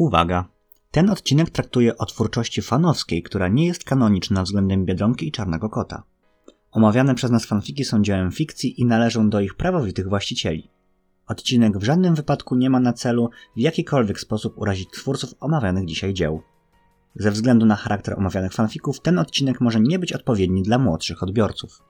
Uwaga! Ten odcinek traktuje o twórczości fanowskiej, która nie jest kanoniczna względem Biedronki i Czarnego Kota. Omawiane przez nas fanfiki są dziełem fikcji i należą do ich prawowitych właścicieli. Odcinek w żadnym wypadku nie ma na celu w jakikolwiek sposób urazić twórców omawianych dzisiaj dzieł. Ze względu na charakter omawianych fanfików, ten odcinek może nie być odpowiedni dla młodszych odbiorców.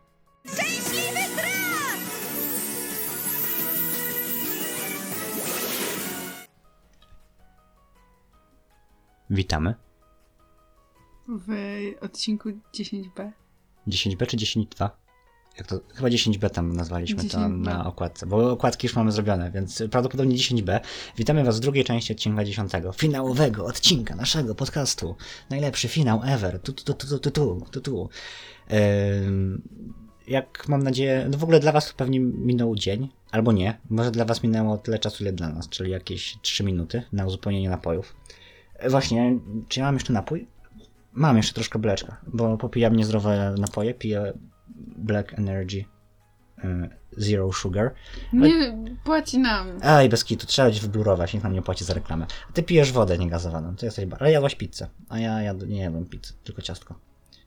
Witamy. W odcinku 10b. 10b czy 10.2? Jak to? Chyba 10b tam nazwaliśmy to 10B. na okładce, bo okładki już mamy zrobione, więc prawdopodobnie 10b. Witamy Was w drugiej części odcinka 10. Finałowego odcinka naszego podcastu. Najlepszy finał ever. Tu, tu, tu, tu, tu, tu, tu, tu. Ym, jak mam nadzieję, no w ogóle dla Was pewnie minął dzień, albo nie. Może dla Was minęło tyle czasu, ile dla nas, czyli jakieś 3 minuty na uzupełnienie napojów. E, Właśnie, czy ja mam jeszcze napój? Mam jeszcze troszkę bleczka, bo popijam niezdrowe napoje, piję Black Energy y, Zero Sugar. Nie płaci nam. Ej, bez kitu, trzeba gdzieś wyblurować, nikt nam nie płaci za reklamę. A ty pijesz wodę niegazowaną, to jesteś... bar- Ale jadłaś pizzę, a ja jad... nie jadłem pizzy, tylko ciastko.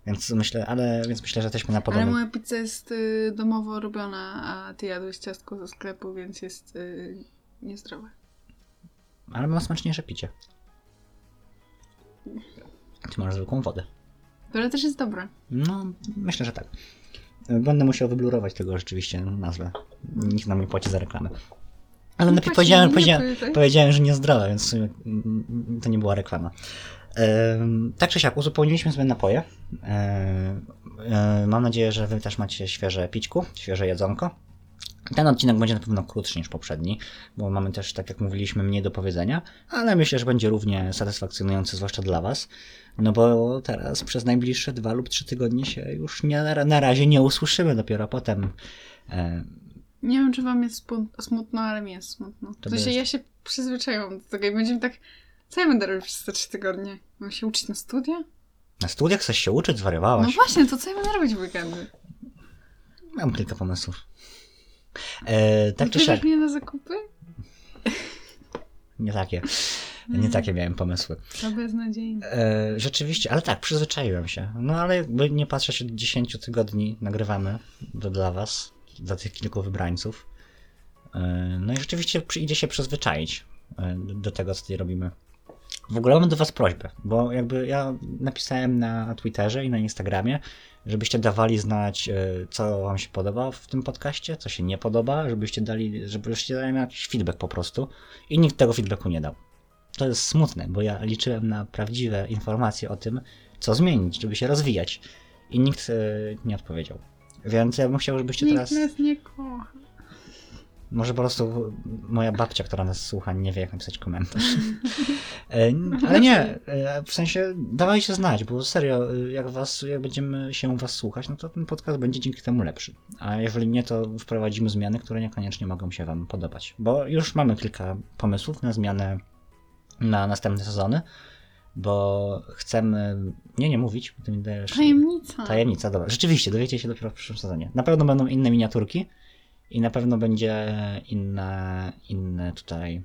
Więc myślę, ale więc myślę, że jesteśmy na Ale podobnym... moja pizza jest y, domowo robiona, a ty jadłeś ciastko ze sklepu, więc jest y, niezdrowe. Ale mam smaczniejsze picie. Ty masz zwykłą wodę. Które też jest dobre. No, myślę, że tak. Będę musiał wyblurować tego rzeczywiście nazwę. Nikt nam nie płaci za reklamę. Ale Nie najpierw powiedziałem, nie powiedziałem, powiedziałem, że niezdrowe, więc w sumie mm, to nie była reklama. Ehm, tak czy siak, uzupełniliśmy sobie napoje. Ehm, em, mam nadzieję, że wy też macie świeże pićku, świeże jedzonko. Ten odcinek będzie na pewno krótszy niż poprzedni, bo mamy też, tak jak mówiliśmy, mniej do powiedzenia, ale myślę, że będzie równie satysfakcjonujący, zwłaszcza dla Was. No bo teraz przez najbliższe dwa lub trzy tygodnie się już nie, na razie nie usłyszymy, dopiero potem. E, Nie wiem, czy wam jest smutno, ale mi jest smutno. To się, jest- ja się przyzwyczaiłam do tego i będziemy tak... Co ja będę robić przez te trzy tygodnie? Mam się uczyć na studia? na studiach chcesz się uczyć, No zwariowałaś? właśnie, to co ja będę robić w weekendy? Mam kilka pomysłów. E, tak czy siak, mnie na zakupy? nie takie. Nie takie miałem pomysły. To beznadziejne. E, rzeczywiście, ale tak, przyzwyczaiłem się. No ale jakby nie patrzeć od 10 tygodni nagrywamy to dla was, dla tych kilku wybrańców. E, no i rzeczywiście idzie się przyzwyczaić e, do, do tego, co tutaj robimy. W ogóle mam do was prośbę, bo jakby ja napisałem na Twitterze i na Instagramie, żebyście dawali znać, e, co wam się podoba w tym podcaście, co się nie podoba, żebyście dali, żebyście dali mi jakiś feedback po prostu. I nikt tego feedbacku nie dał. To jest smutne, bo ja liczyłem na prawdziwe informacje o tym, co zmienić, żeby się rozwijać. I nikt e, nie odpowiedział. Więc ja bym chciał, żebyście Nikt teraz. nas nie kocha. Może po prostu moja babcia, która nas słucha, nie wie, jak napisać komentarz. E, Ale nie, e, w sensie dawajcie znać, bo serio, e, jak, was, jak będziemy się was słuchać, no to ten podcast będzie dzięki temu lepszy. A jeżeli nie, to wprowadzimy zmiany, które niekoniecznie mogą się wam podobać. Bo już mamy kilka pomysłów na zmianę na następne sezony, bo chcemy. Nie, nie mówić, bo ty mi dajesz. Tajemnica. Tajemnica, dobra. Rzeczywiście, dowiecie się dopiero w przyszłym sezonie. Na pewno będą inne miniaturki i na pewno będzie inne, inne tutaj,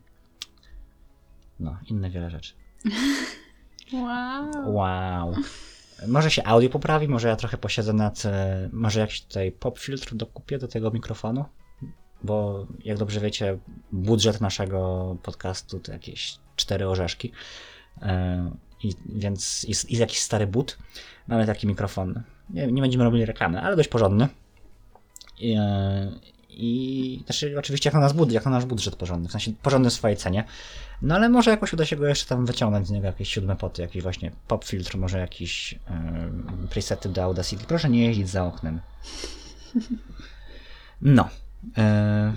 no, inne wiele rzeczy. Wow. Wow. Może się audio poprawi, może ja trochę posiedzę nad, e, może jakiś tutaj pop filtr dokupię do tego mikrofonu, bo jak dobrze wiecie, budżet naszego podcastu to jakieś cztery orzeszki, E, i, więc i, i jakiś stary but. Mamy taki mikrofon, nie, nie będziemy robili reklamy, ale dość porządny. I, e, i znaczy oczywiście jak na, nas bud, jak na nasz budżet porządny, w sensie porządny w swojej cenie. No ale może jakoś uda się go jeszcze tam wyciągnąć z niego jakieś siódme poty, jakiś właśnie pop filtr, może jakiś yy, presety do Audacity. Proszę nie jeździć za oknem. No. e,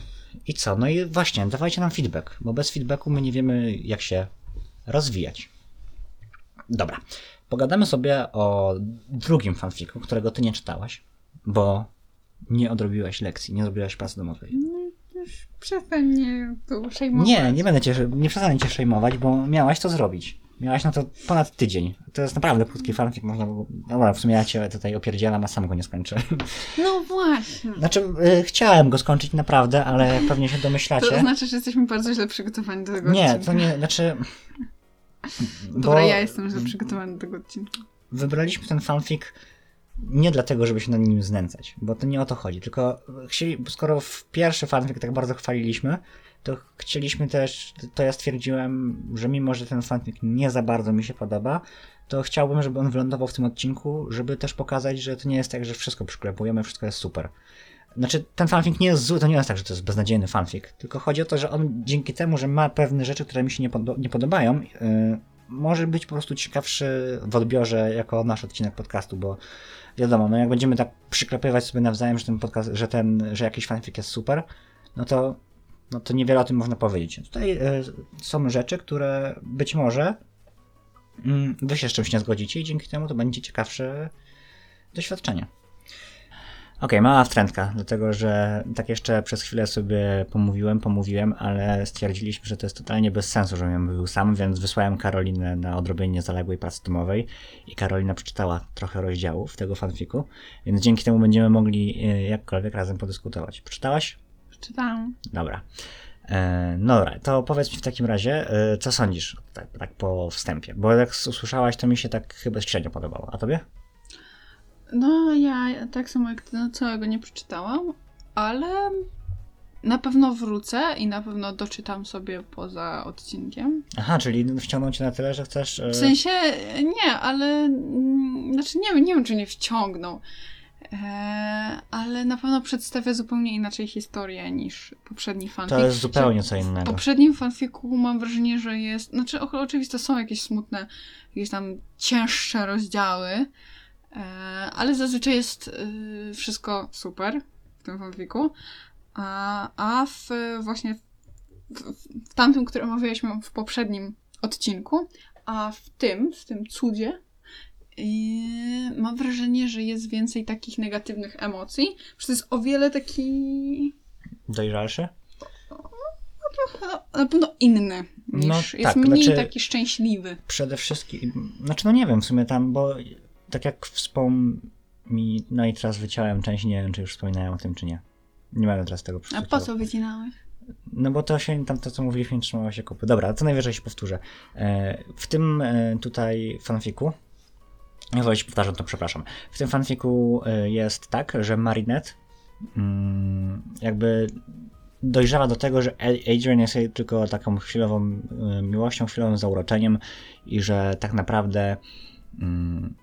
I co? No i właśnie, dawajcie nam feedback, bo bez feedbacku my nie wiemy jak się rozwijać. Dobra. Pogadamy sobie o drugim fanfiku, którego ty nie czytałaś, bo nie odrobiłaś lekcji, nie zrobiłaś pracy domowej. Już przestań mnie tu szejmować. Nie, nie będę cię, nie przestanę cię przejmować, bo miałaś to zrobić. Miałaś na to ponad tydzień. To jest naprawdę krótki fanfic, można było... Dobra, w sumie ja cię tutaj opierdzielam, a sam go nie skończę. No właśnie. Znaczy, y, chciałem go skończyć naprawdę, ale pewnie się To domyślacie. znaczy, że jesteśmy bardzo źle przygotowani do tego Nie, odcinka. to nie, znaczy... Dobra, ja jestem już przygotowany do tego odcinka. wybraliśmy ten fanfic nie dlatego, żeby się na nim znęcać, bo to nie o to chodzi, tylko chcieli, skoro w pierwszy fanfic tak bardzo chwaliliśmy, to chcieliśmy też, to ja stwierdziłem, że mimo, że ten fanfic nie za bardzo mi się podoba, to chciałbym, żeby on wylądował w tym odcinku, żeby też pokazać, że to nie jest tak, że wszystko przyklepujemy, wszystko jest super. Znaczy, ten fanfic nie jest zły, to nie jest tak, że to jest beznadziejny fanfic, tylko chodzi o to, że on dzięki temu, że ma pewne rzeczy, które mi się nie, nie podobają, yy, może być po prostu ciekawszy w odbiorze jako nasz odcinek podcastu, bo wiadomo, no jak będziemy tak przyklepywać sobie nawzajem, że ten podcast, że ten, że jakiś fanfic jest super, no to, no to niewiele o tym można powiedzieć. Tutaj e, są rzeczy, które być może mm, wy się z czymś nie zgodzicie i dzięki temu to będzie ciekawsze doświadczenie. Okej, mała wtrętka, dlatego że tak jeszcze przez chwilę sobie pomówiłem, pomówiłem, ale stwierdziliśmy, że to jest totalnie bez sensu, żebym mówił sam, więc wysłałem Karolinę na odrobienie zaległej pracy domowej i Karolina przeczytała trochę rozdziałów tego fanfiku, więc dzięki temu będziemy mogli e, jakkolwiek razem podyskutować. Przeczytałaś? Czytałam. Dobra. E, no dobra, to powiedz mi w takim razie, e, co sądzisz tak, tak po wstępie? Bo jak usłyszałaś, to mi się tak chyba średnio podobało. A tobie? No, ja tak samo jak ty, no, całego nie przeczytałam, ale na pewno wrócę i na pewno doczytam sobie poza odcinkiem. Aha, czyli wciągnął cię na tyle, że chcesz... e, W sensie nie, ale mm, znaczy nie, wiem- nie wiem, czy nie wciągnął. Eee, ale na pewno przedstawia zupełnie inaczej historię niż poprzedni fanfic. To jest zupełnie co W innego. poprzednim fanfiku mam wrażenie, że jest. Znaczy, o- oczywiście są jakieś smutne, jakieś tam cięższe rozdziały, ale zazwyczaj jest y, wszystko super w tym fanfiku. A, a w właśnie w, w, tamtym, który omawialiśmy w poprzednim odcinku, a w tym, w tym cudzie, y, mam wrażenie, że jest więcej takich negatywnych emocji, że to jest o wiele taki Dojrzalszy? na pewno inny niż No jest tak, mniej znaczy- taki szczęśliwy. Przede wszystkim, znaczy no nie wiem w sumie tam, bo tak jak wspomni, no i teraz wyciąłem część, nie wiem czy już wspominałem o tym czy nie. Nie mamy teraz tego A po co wycinałeś? No bo to się, tam to co mówiliśmy, nie trzymało się kupy. Dobra, to najwyżej się powtórzę. E, w tym e, tutaj fanfiku, ja się powtarzam, to przepraszam. W tym fanfiku e, jest tak, że Marinette mm, jakby dojrzewa do tego, że Adrian jest jej tylko taką chwilową miłością, chwilowym zauroczeniem i że tak naprawdę mm,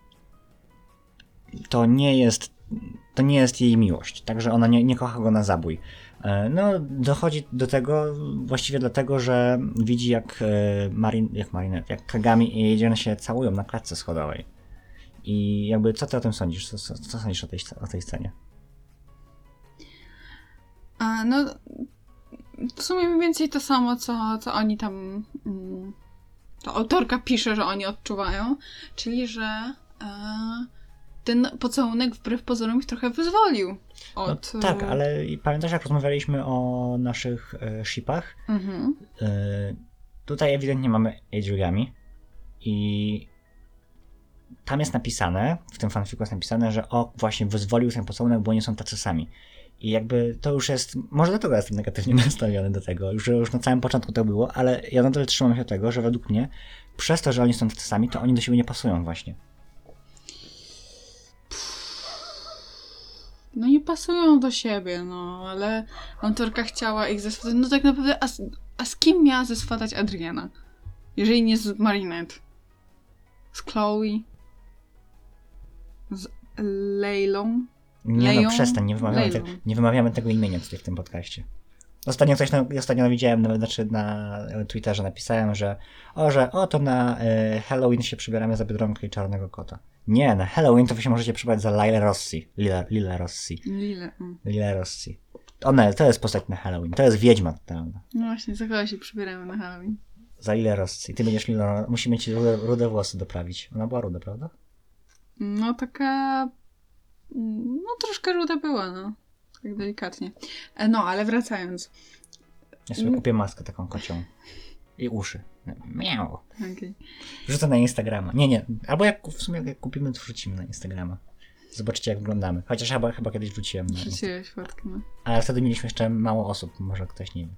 to nie jest to nie jest jej miłość, także ona nie, nie kocha go na zabój. E, No, dochodzi do tego właściwie dlatego, że widzi jak, e, Marin, jak Marinette, jak Kagami i Adrian się całują na klatce schodowej. I jakby co ty o tym sądzisz? Co, co, co sądzisz o tej, o tej scenie? A, no, w sumie mniej więcej to samo, co, co oni tam. Mm, to autorka pisze, że oni odczuwają, czyli że e, ten pocałunek wbrew pozorom ich trochę wyzwolił No, od. tak, e, ale pamiętasz jak rozmawialiśmy o naszych e, shipach? Mhm. E, tutaj ewidentnie mamy Adriami i tam jest napisane, w tym fanfiku jest napisane, że o, właśnie wyzwolił ten pocałunek, bo oni są tacy sami. I jakby to już jest, może dlatego jestem negatywnie nastawiony do tego, już, już na samym początku to było, ale ja nadal trzymam się tego, że według mnie, przez to, że oni są tacy sami, to oni do siebie nie pasują właśnie. No nie pasują do siebie, no, ale autorka chciała ich zeswatać. No tak naprawdę, a z, a z kim miała zeswatać Adriana? Jeżeli nie z Marinette. Z Chloe? Z Leilą? Nie Leją? no, przestań, nie wymawiamy, te, nie wymawiamy tego imienia tutaj w tym podcaście. Ostatnio coś na, ostatnio widziałem, nawet znaczy na Twitterze napisałem, że o, że o, to na e, Halloween się przybieramy za Biedronkę i Czarnego Kota. Nie, na Halloween to wy się możecie przybrać za Lila Rossi. Lila, Lila Rossi. Lile. mm. Lila Rossi. Ona, to jest postać na Halloween. To jest wiedźma totalna. No właśnie, za kogo się przybieramy na Halloween? Za Lila Rossi. Ty będziesz Lila, musimy ci rude, rude włosy doprawić. Ona była ruda, prawda? No taka... No troszkę ruda była, no. Tak delikatnie. E, No, ale wracając. Ja sobie Mm. kupię maskę taką kocią. I uszy. Miau. Okej. Wrzucę na Instagrama. Nie, nie. Albo jak w sumie jak kupimy, to wrzucimy na Instagrama. Zobaczycie, jak wyglądamy. Chociaż chyba, chyba kiedyś wrzuciłem. Na. Wrzuciłeś fotkę, no. Ale wtedy mieliśmy jeszcze mało osób. Może ktoś nie.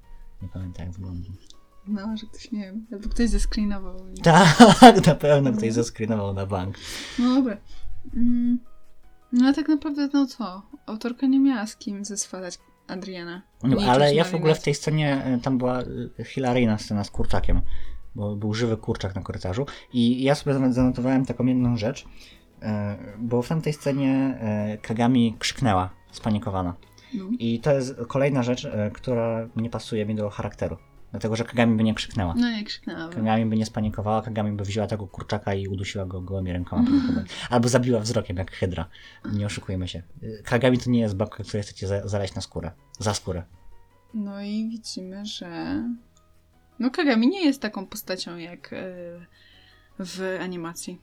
Nie pamiętam, jak wygląda. No, że ktoś, nie wiem, albo ktoś zescreenował. i- Tak, na pewno ktoś zescreenował na bank. No dobra. Mm. No a tak naprawdę, no co? Autorka nie miała z kim zeswalać Adriana. No, ale ja w ogóle w tej scenie, y, tam była y, hilaryjna scena z kurczakiem, bo był żywy kurczak na korytarzu i ja sobie zanotowałem taką jedną rzecz, y, bo w tamtej scenie Kagami krzyknęła, spanikowana. No. I to jest kolejna rzecz, która nie pasuje mi do charakteru. Dlatego, że Kagami by nie krzyknęła. No nie krzyknęłabym. Kagami by nie spanikowała, Kagami by wzięła tego kurczaka i udusiła go gołymi rękoma. Albo zabiła wzrokiem, jak hydra. Nie oszukujmy się. Y, Kagami to nie jest babka, której chcecie za- zaleźć na skórę. Za skórę. No i widzimy, że. No Kagami nie jest taką postacią jak e, w animacji.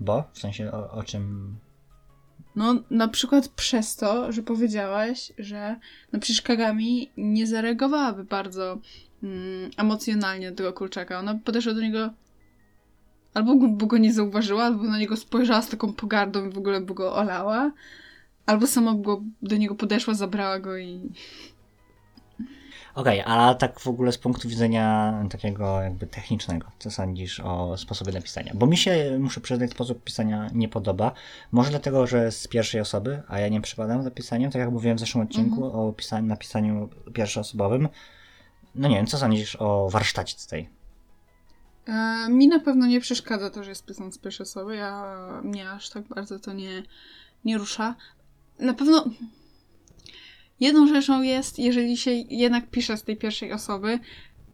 Bo? W sensie o, o czym... No, na przykład przez to, że powiedziałaś, że no przecież Kagami nie zareagowałaby bardzo mm, emocjonalnie do tego kurczaka. Ona podeszła do niego albo go, by go nie zauważyła, albo na niego spojrzała z taką pogardą i w ogóle by go olała, albo sama by go, do niego podeszła, zabrała go i... Okej, a tak w ogóle z punktu widzenia takiego jakby technicznego, co sądzisz o sposobie napisania? Bo mi się, muszę przyznać, sposób pisania nie podoba. Może dlatego, że z pierwszej osoby, a ja nie przypadam za pisaniem, tak jak mówiłem w zeszłym odcinku o pisaniu, napisaniu pierwszoosobowym. No nie wiem, co sądzisz o warsztacie tutaj? E, mi na pewno nie przeszkadza to, że jest pierwszej osoby. Ja, mnie aż tak bardzo to nie, nie rusza. Na pewno jedną rzeczą jest, jeżeli się jednak pisze z tej pierwszej osoby,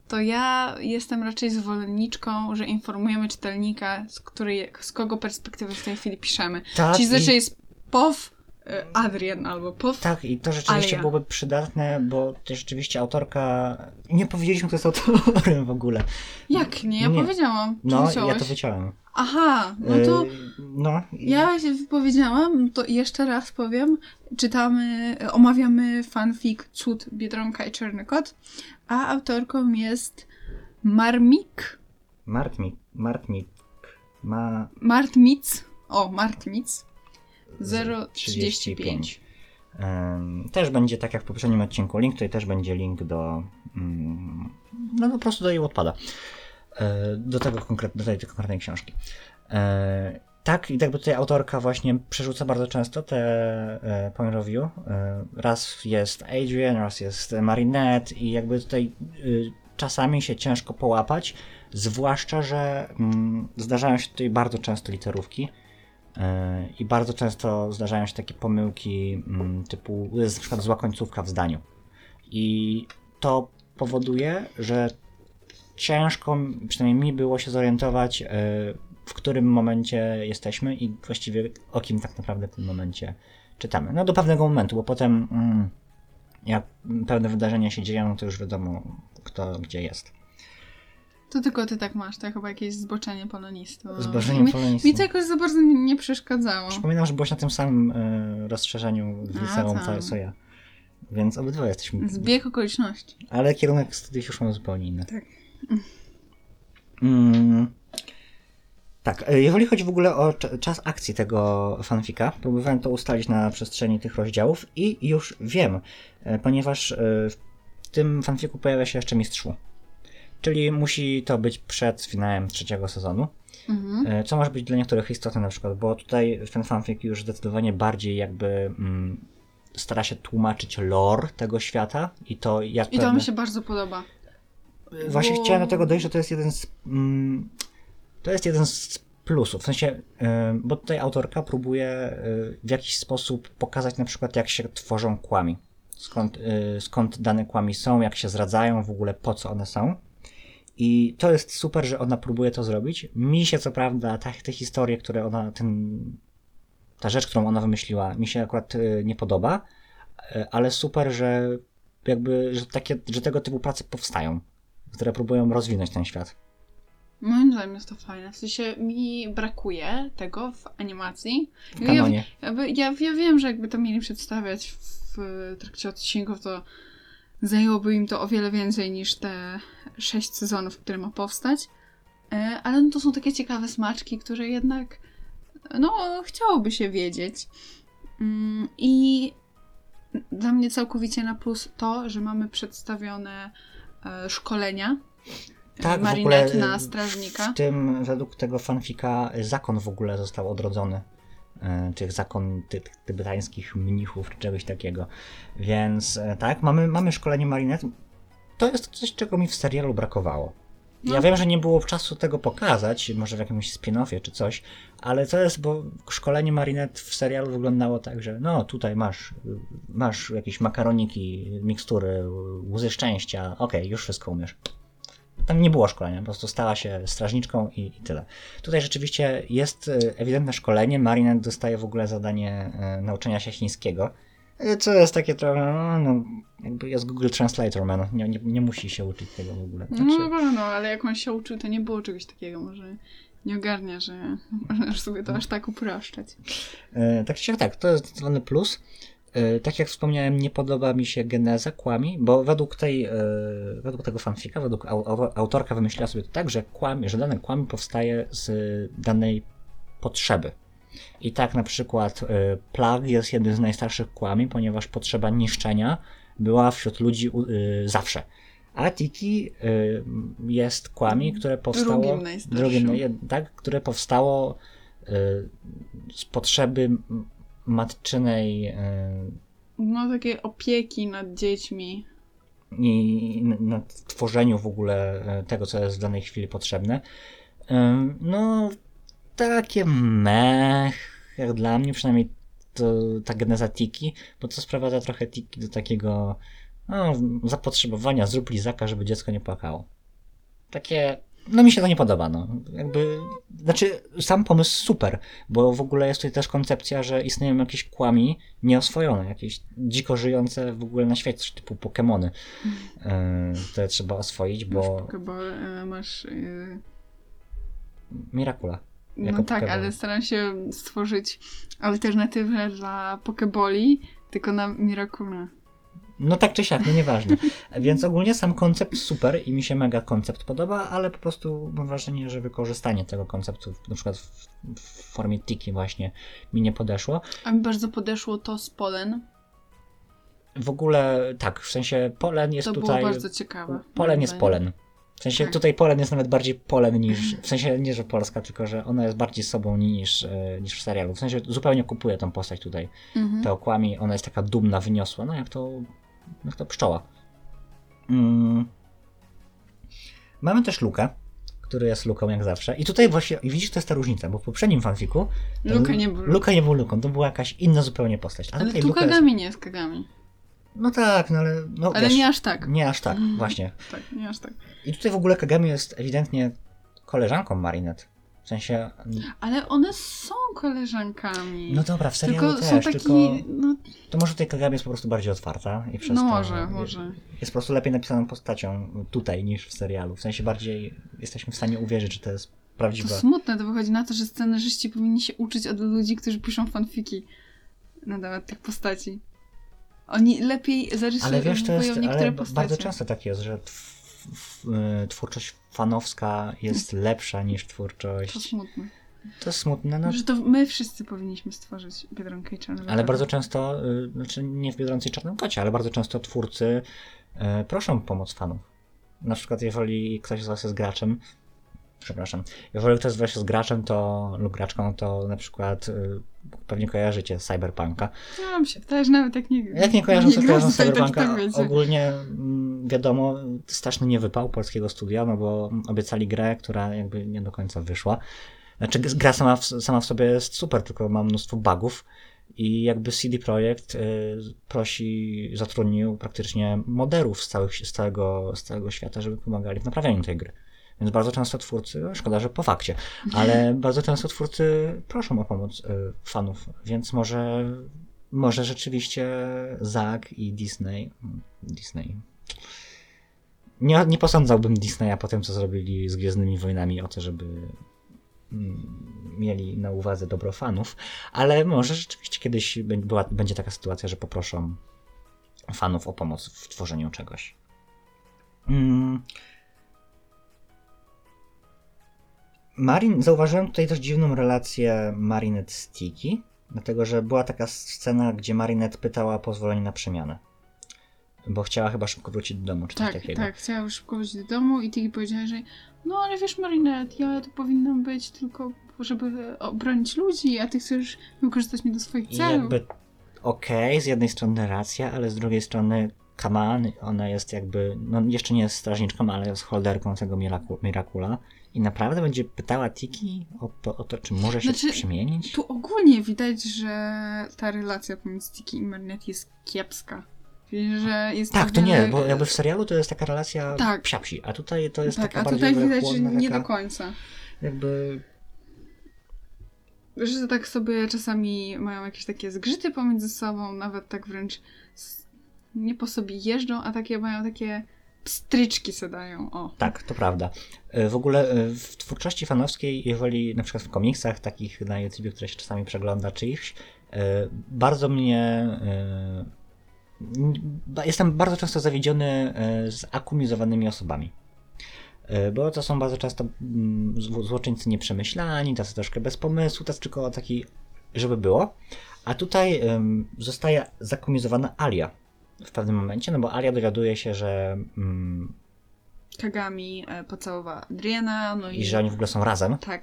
to ja jestem raczej zwolenniczką, że informujemy czytelnika, z, której, z kogo perspektywy w tej chwili piszemy. Tak, Czyli i- zazwyczaj jest POW Adrian albo POW Tak, i to rzeczywiście ja. byłoby przydatne, bo to rzeczywiście autorka. Nie powiedzieliśmy, kto jest autorem w ogóle. Jak nie? Ja Nie. powiedziałam. No, ja to wyciąłem. Aha, no to... Yy, no, Ja się wypowiedziałam, to jeszcze raz powiem. Czytamy, omawiamy fanfic Cud Biedronka i Czarny Kot, a autorką jest Marmik, Martmik, Martmik ma Martmic, o, Martmic, 035. 35. Ym, Też będzie tak jak w poprzednim odcinku link, tutaj też będzie link do mm, no po prostu do jej odpada. Do tego konkret, do tej, konkretnej książki. E, Tak, i jakby tutaj autorka właśnie przerzuca bardzo często te e, point of view. E, Raz jest Adrian, raz jest Marinette i jakby tutaj y, czasami się ciężko połapać, zwłaszcza, że mm, zdarzają się tutaj bardzo często literówki. E, I bardzo często zdarzają się takie pomyłki mm, typu jest na przykład zła końcówka w zdaniu. I to powoduje, że ciężko, przynajmniej mi było się zorientować, e, w którym momencie jesteśmy i właściwie o kim tak naprawdę w tym momencie czytamy. No do pewnego momentu, bo potem mm, jak pewne wydarzenia się dzieją, to już wiadomo kto gdzie jest. To tylko ty tak masz, to chyba jakieś zboczenie polonistu. Zboczenie mi, polonistu. Mi to jakoś za bardzo nie, nie przeszkadzało. Przypominam, że byłeś na tym samym e, rozszerzeniu w liceum co, co ja. Więc obydwa jesteśmy. Zbieg okoliczności. Ale kierunek studiów już mamy zupełnie inny. Tak. Mm, tak, e, jeżeli chodzi w ogóle o cz- czas akcji tego fanfika, próbowałem to ustalić na przestrzeni tych rozdziałów i już wiem, e, ponieważ e, w tym fanfiku pojawia się jeszcze mistrz Wu. Czyli musi to być przed finałem trzeciego sezonu. Mhm. E, Co może być dla niektórych istotne na przykład, bo tutaj ten fanfic już zdecydowanie bardziej jakby mm, stara się tłumaczyć lore tego świata i to jak I to pewne- mi się bardzo podoba. Właśnie bo- chciałem do tego dojść, że to jest jeden z. Mm, to jest jeden z plusów. W sensie, y, bo tutaj autorka próbuje y, w jakiś sposób pokazać na przykład, jak się tworzą kłami. Skąd, skąd dane kłami są, jak się zradzają, w ogóle po co one są. I to jest super, że ona próbuje to zrobić. Mi się co prawda ta, te historie, które ona, ten, ta rzecz, którą ona wymyśliła, mi się akurat y, nie podoba, y, ale super, że jakby, że, takie, że tego typu prace powstają które próbują rozwinąć ten świat. Moim zdaniem jest to fajne. W sensie mi brakuje tego w animacji. W Ja, kanonie. ja, ja wiem, że jakby to mieli przedstawiać w trakcie odcinków, to zajęłoby im to o wiele więcej niż te sześć sezonów, które ma powstać. E, Ale no to są takie ciekawe smaczki, które jednak no chciałoby się wiedzieć. Mm, I dla mnie całkowicie na plus to, że mamy przedstawione e, szkolenia Tak, w Marinette na strażnika. W tym, według tego fanfika, zakon w ogóle został odrodzony. Y, Tych zakon ty, tybetańskich mnichów, czy czegoś takiego. Więc y, tak, mamy, mamy szkolenie Marinette. To jest coś, czego mi w serialu brakowało. Ja No. wiem, że nie było czasu tego pokazać, może w jakimś spin-offie czy coś, ale to jest, bo szkolenie Marinette w serialu wyglądało tak, że no tutaj masz, masz jakieś makaroniki, mikstury, łzy szczęścia, okej, już wszystko umiesz. Tam nie było szkolenia, po prostu stała się strażniczką i, i tyle. Tutaj rzeczywiście jest y, ewidentne szkolenie. Marinette dostaje w ogóle zadanie y, nauczenia się chińskiego. y, Co jest takie trochę, no, no jakby jest Google Translator, man. Nie, nie, nie musi się uczyć tego w ogóle. No, Znaczy, no, no, ale jak on się uczył, to nie było czegoś takiego. Może nie ogarnia, że możesz sobie to aż tak upraszczać. E, Tak czy siak, tak, to jest zdecydowanie plus. E, Tak jak wspomniałem, nie podoba mi się geneza kłami, bo według tej, e, według tego fanfika, według au- au- autorka wymyśliła sobie to tak, że kłami, że dane kłami powstaje z danej potrzeby. I tak na przykład e, plag jest jednym z najstarszych kłami, ponieważ potrzeba niszczenia była wśród ludzi zawsze. A Tiki jest kłami, które powstało. Drugim najstarszym. drugim, tak, które powstało z potrzeby matczynej e, No, takie opieki nad dziećmi. i n- na tworzeniu w ogóle e, tego, co jest w danej chwili potrzebne. E, No, takie mech, jak dla mnie przynajmniej to ta geneza Tiki, bo to sprowadza trochę Tiki do takiego no, zapotrzebowania, zrób lizaka, żeby dziecko nie płakało. Takie, no mi się to nie podoba, no. Jakby, znaczy sam pomysł super, bo w ogóle jest tutaj też koncepcja, że istnieją jakieś kłami nieoswojone, jakieś dziko żyjące w ogóle na świecie, typu Pokemony, yy, które trzeba oswoić, Masz bo pokeball, e, masz... e, Mirakula. No tak, pokeball. ale staram się stworzyć alternatywę dla pokeboli, tylko na Miracuna. No tak czy siak, no nieważne. Więc ogólnie sam koncept super i mi się mega koncept podoba, ale po prostu mam wrażenie, że wykorzystanie tego konceptu, na przykład w, w formie tiki właśnie, mi nie podeszło. A mi bardzo podeszło to z Polen. W ogóle tak, w sensie polen jest To tutaj... było bardzo ciekawe. Polen jest polen. W sensie Tak. tutaj polen jest nawet bardziej polen niż, w sensie nie, że polska, tylko że ona jest bardziej sobą niż, e, niż w serialu. W sensie zupełnie kupuję tą postać tutaj. Mhm. te okłami, ona jest taka dumna, wyniosła, no jak to, jak to pszczoła. Mm. Mamy też Lukę, który jest Luką jak zawsze. I tutaj właśnie, i widzisz, to jest ta różnica, bo w poprzednim fanfiku Luka nie był. Luka nie był Luką, to była jakaś inna zupełnie postać. A Ale tu Luka jest... Kagami nie jest Kagami. No tak, no ale... No, Ale wiesz, nie aż tak. Nie aż tak, właśnie. Tak, nie aż tak. I tutaj w ogóle Kagami jest ewidentnie koleżanką Marinette. W sensie... Ale one są koleżankami. No dobra, w serialu tylko też, są taki. tylko... No, To może tutaj Kagami jest po prostu bardziej otwarta i przez no to może, może. jest po prostu lepiej napisaną postacią tutaj niż w serialu. W sensie bardziej jesteśmy w stanie uwierzyć, że to jest To prawdziwa. smutne, to wychodzi na to, że scenarzyści powinni się uczyć od ludzi, którzy piszą fanfiki na temat tych postaci. Oni lepiej zarysują Ale wiesz, to jest, niektóre ale postacie. bardzo często tak jest, że y, twórczość fanowska jest lepsza niż To twórczość. smutne. To smutne, no, Że to my wszyscy powinniśmy stworzyć Biedronkę i Czarny ale bardzo często, y, znaczy nie w Biedronce i Czarnym Kocie, ale bardzo często twórcy y, proszą pomoc fanów. Na przykład jeżeli ktoś z was jest graczem, przepraszam, jeżeli ktoś z was jest graczem to, lub graczką, to na przykład y, pewnie kojarzycie Cyberpunka. No, mi się że nawet jak nie Jak nie kojarzą, gra kojarzą w Cyberpunka, tak wiecie. Ogólnie mm, wiadomo, straszny nie wypał polskiego studia, no bo obiecali grę, która jakby nie do końca wyszła. Znaczy gra sama w, sama w sobie jest super, tylko ma mnóstwo bugów i jakby CD Projekt y, prosi, zatrudnił praktycznie moderów z, całych, z, całego, z całego świata, żeby pomagali w naprawianiu tej gry. Więc bardzo często twórcy, no szkoda, że po fakcie, ale bardzo często twórcy proszą o pomoc y, fanów, więc może, może rzeczywiście Zack i Disney, Disney, nie, nie posądzałbym Disneya po tym, co zrobili z Gwiezdnymi Wojnami o to, żeby mieli na uwadze dobro fanów, ale może rzeczywiście kiedyś była, będzie taka sytuacja, że poproszą fanów o pomoc w tworzeniu czegoś. Mm. Marin, zauważyłem tutaj też dziwną relację Marinette z Tiki, dlatego że była taka scena, gdzie Marinette pytała o pozwolenie na przemianę. bo chciała chyba szybko wrócić do domu, czy coś Tak, takiego. tak, chciała szybko wrócić do domu i Tiki powiedziała, że no ale wiesz Marinette, ja tu powinnam być tylko, żeby obronić ludzi, a ty chcesz wykorzystać mnie do swoich I celów. jakby okej, z jednej strony racja, ale z drugiej strony Kaman, ona jest jakby, no jeszcze nie jest strażniczką, ale jest holderką tego Miraku- Mirakula i naprawdę będzie pytała Tiki o, to- o to, czy może się Znaczy, przemienić? Tu ogólnie widać, że ta relacja pomiędzy Tiki i Marinette jest kiepska. Że jest Tak, to nie, bo jakby w serialu to jest taka relacja Tak. psia-psi, a tutaj to jest Tak, taka a bardziej tutaj widać, że nie taka, do końca. jakby Że tak sobie czasami mają jakieś takie zgrzyty pomiędzy sobą, nawet tak wręcz nie po sobie jeżdżą, a takie mają takie pstryczki se dają, o. Tak, to prawda. E, W ogóle e, w twórczości fanowskiej, jeżeli na przykład w komiksach takich na YouTube, które się czasami przegląda, e, bardzo mnie. Jestem bardzo często zawiedziony e, z akumizowanymi osobami. E, Bo to są bardzo często mm, zło- złoczyńcy nieprzemyślani, tacy troszkę bez pomysłu, tacy tylko taki, żeby było. A tutaj zostaje zakumizowana Alia w pewnym momencie, no bo Alia dowiaduje się, że mm, Kagami e, pocałowała Adriana, no i... i że oni w ogóle są razem. Tak.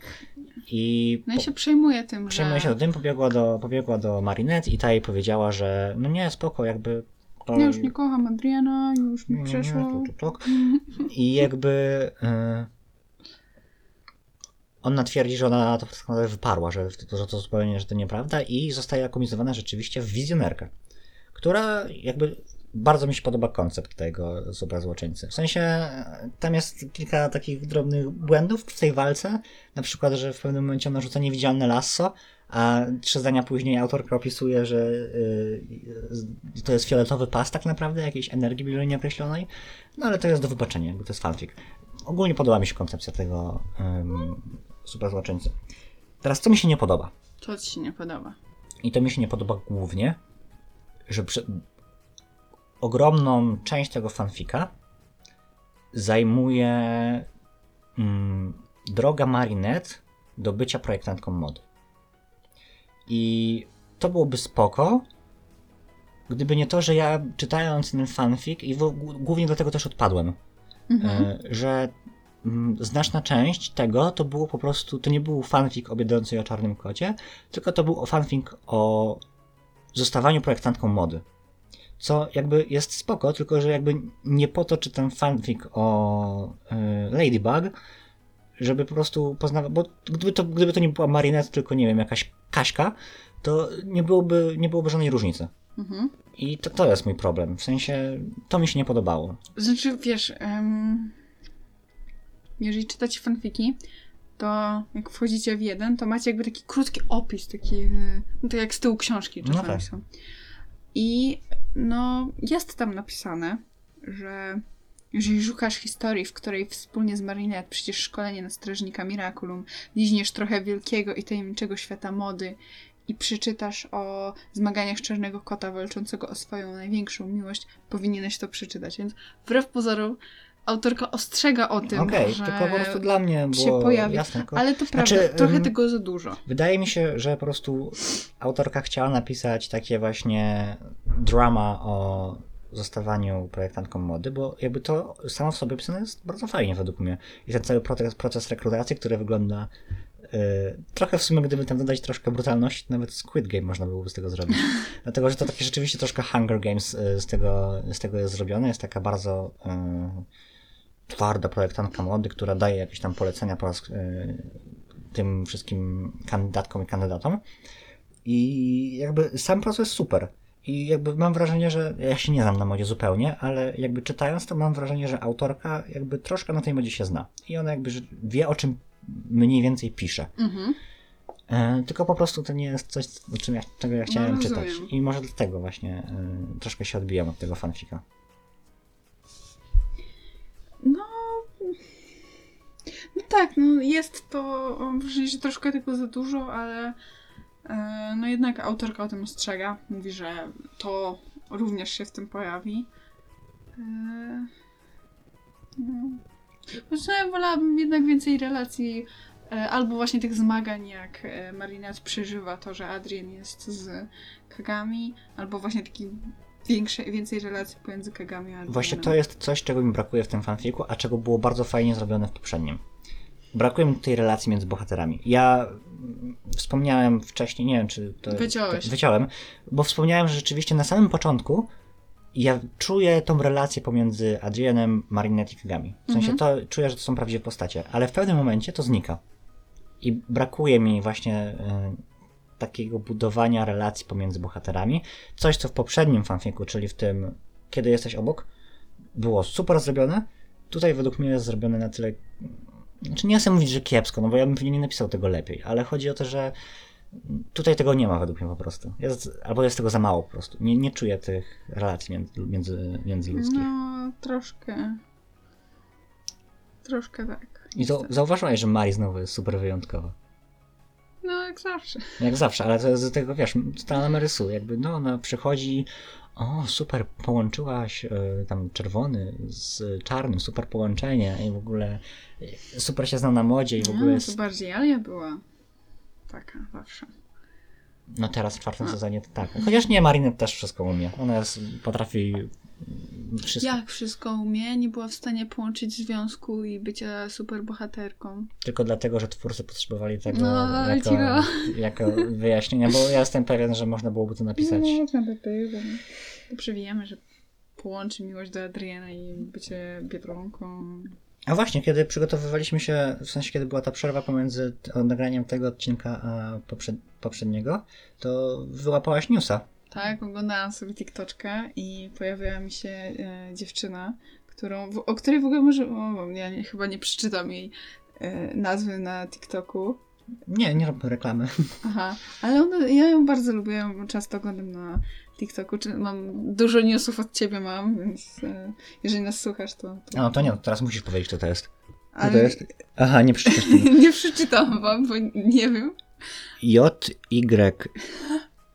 I No i się przejmuje tym, przejmuje że... się tym, pobiegła do, pobiegła do Marinette i ta jej powiedziała, że no nie, spoko, jakby... Ja już nie kocham Adriana, już mi nie, nie, przeszło. tuk, tuk, tuk. I jakby... Y... Ona twierdzi, że ona to tak naprawdę wyparła, że to, że to zupełnie że to nieprawda i zostaje akomizowana rzeczywiście w wizjonerkę, która jakby bardzo mi się podoba koncept tego super złoczyńcy. W sensie tam jest kilka takich drobnych błędów w tej walce, na przykład, że w pewnym momencie ona rzuca niewidzialne lasso, a trzy zdania później autorka opisuje, że y, y, to jest fioletowy pas tak naprawdę, jakiejś energii bliżej nieokreślonej, no ale to jest do wybaczenia, bo to jest fanfic. Ogólnie podoba mi się koncepcja tego ym, super złoczyńcy. Teraz, co mi się nie podoba? To ci się nie podoba. I to mi się nie podoba głównie, że przy... ogromną część tego fanfika zajmuje mm, droga Marinette do bycia projektantką mody. I to byłoby spoko, gdyby nie to, że ja czytając ten fanfic i w, głównie dlatego też odpadłem, Mhm. e, że mm, znaczna część tego to było po prostu, to nie był fanfic o Biedronce o Czarnym Kocie, tylko to był fanfic o zostawaniu projektantką mody. Co jakby jest spoko, tylko że jakby nie po to czytam fanfic o e, Ladybug, żeby po prostu poznawać, bo gdyby to, gdyby to nie była Marinette, tylko nie wiem, jakaś Kaśka, to nie byłoby, nie byłoby żadnej różnicy. Mhm. I to, to jest mój problem. W sensie, to mi się nie podobało. Znaczy, wiesz, em, jeżeli czytacie fanfiki, to jak wchodzicie w jeden, to macie jakby taki krótki opis, taki, e, no to jak z tyłu książki No czasami tak. są. I no, jest tam napisane, że jeżeli szukasz historii, w której wspólnie z Marinette przecież szkolenie na strażnika Miraculum, liźniesz trochę wielkiego i tajemniczego świata mody i przeczytasz o zmaganiach Czarnego Kota walczącego o swoją największą miłość, powinieneś to przeczytać. Więc wbrew pozorom autorka ostrzega o tym, Okej, że tylko po prostu dla mnie było się pojawi. jasne. Tylko Ale to Znaczy, prawda, trochę ym, tego za dużo. Wydaje mi się, że po prostu autorka chciała napisać takie właśnie drama o zostawaniu projektantką mody, bo jakby to samo w sobie pisane jest bardzo fajnie według mnie. I ten cały proces, proces rekrutacji, który wygląda y, trochę w sumie, gdyby tam dodać troszkę brutalności, to nawet Squid Game można byłoby z tego zrobić. Dlatego, że to takie rzeczywiście troszkę Hunger Games y, z tego, z tego jest zrobione. Jest taka bardzo y, twarda projektantka mody, która daje jakieś tam polecenia po raz y, tym wszystkim kandydatkom i kandydatom. I jakby sam proces super. I jakby mam wrażenie, że ja się nie znam na modzie zupełnie, ale jakby czytając to mam wrażenie, że autorka jakby troszkę na tej modzie się zna. I ona jakby wie o czym mniej więcej pisze. Mhm. E, tylko po prostu to nie jest coś, o czym ja, czego ja chciałem No, czytać. I może dlatego właśnie e, troszkę się odbijam od tego fanfika. No tak, no jest to. Wrażenie, że troszkę tego za dużo, ale. e, No jednak autorka o tym ostrzega. Mówi, że to również się w tym pojawi. E, No. Zresztą ja wolałabym jednak więcej relacji. e, Albo właśnie tych zmagań, jak Marinette przeżywa to, że Adrien jest z Kagami, albo właśnie taki większe, więcej relacji pomiędzy Kagami a. Właśnie to jest coś, czego mi brakuje w tym fanfiku, a czego było bardzo fajnie zrobione w poprzednim. Brakuje mi tej relacji między bohaterami. Ja mm, wspomniałem wcześniej, nie wiem czy to. Wyciąłeś. To, wyciąłem, bo wspomniałem, że rzeczywiście na samym początku ja czuję tą relację pomiędzy Adrianem, Marinette i Kagami. W sensie to czuję, że to są prawdziwe postacie, ale w pewnym momencie to znika. I brakuje mi właśnie y, takiego budowania relacji pomiędzy bohaterami. Coś, co w poprzednim fanfiku, czyli w tym Kiedy jesteś obok, było super zrobione. Tutaj według mnie jest zrobione na tyle. Znaczy nie chcę mówić, że kiepsko, no bo ja bym pewnie nie napisał tego lepiej, ale chodzi o to, że tutaj tego nie ma według mnie po prostu. Jest, albo jest tego za mało po prostu. Nie, nie czuję tych relacji między, między, międzyludzkich. No, troszkę. Troszkę tak. I to zauważyłeś, że Mari znowu jest super wyjątkowa. No, jak zawsze. Jak zawsze, ale to do tego, wiesz, strona rysu, jakby no ona przychodzi, o super, połączyłaś y, tam czerwony z czarnym, super połączenie i w ogóle y, super się zna na modzie i w ogóle No, jest, to bardziej Alia była taka zawsze. no teraz w czwartym sezonie to tak. Chociaż nie, Marinette też wszystko umie, ona jest, potrafi wszystko, Jak wszystko umie, nie była w stanie połączyć związku i bycia superbohaterką. tylko dlatego, że twórcy potrzebowali tego No, jako, jako wyjaśnienia, bo ja jestem pewien, że można byłoby to napisać. No, można by było. To przewijamy, że połączy miłość do Adriana i bycie Biedronką. A właśnie, kiedy przygotowywaliśmy się, w sensie kiedy była ta przerwa pomiędzy nagraniem tego odcinka a poprzed, poprzedniego, to wyłapałaś newsa. Tak, oglądałam sobie TikToczkę i pojawiła mi się e, dziewczyna, którą, o której w ogóle może, o, ja nie, chyba nie przeczytam jej e, nazwy na TikToku. Nie, nie róbmy reklamy. Aha, ale ona, ja ją bardzo lubię, ją często oglądam na TikToku, czy mam dużo newsów od ciebie mam, więc e, jeżeli nas słuchasz, to... to no to nie, teraz musisz powiedzieć, kto to jest. Ale to jest? Aha, nie przeczytasz tego. nie przeczytam wam, bo nie wiem. J, Y,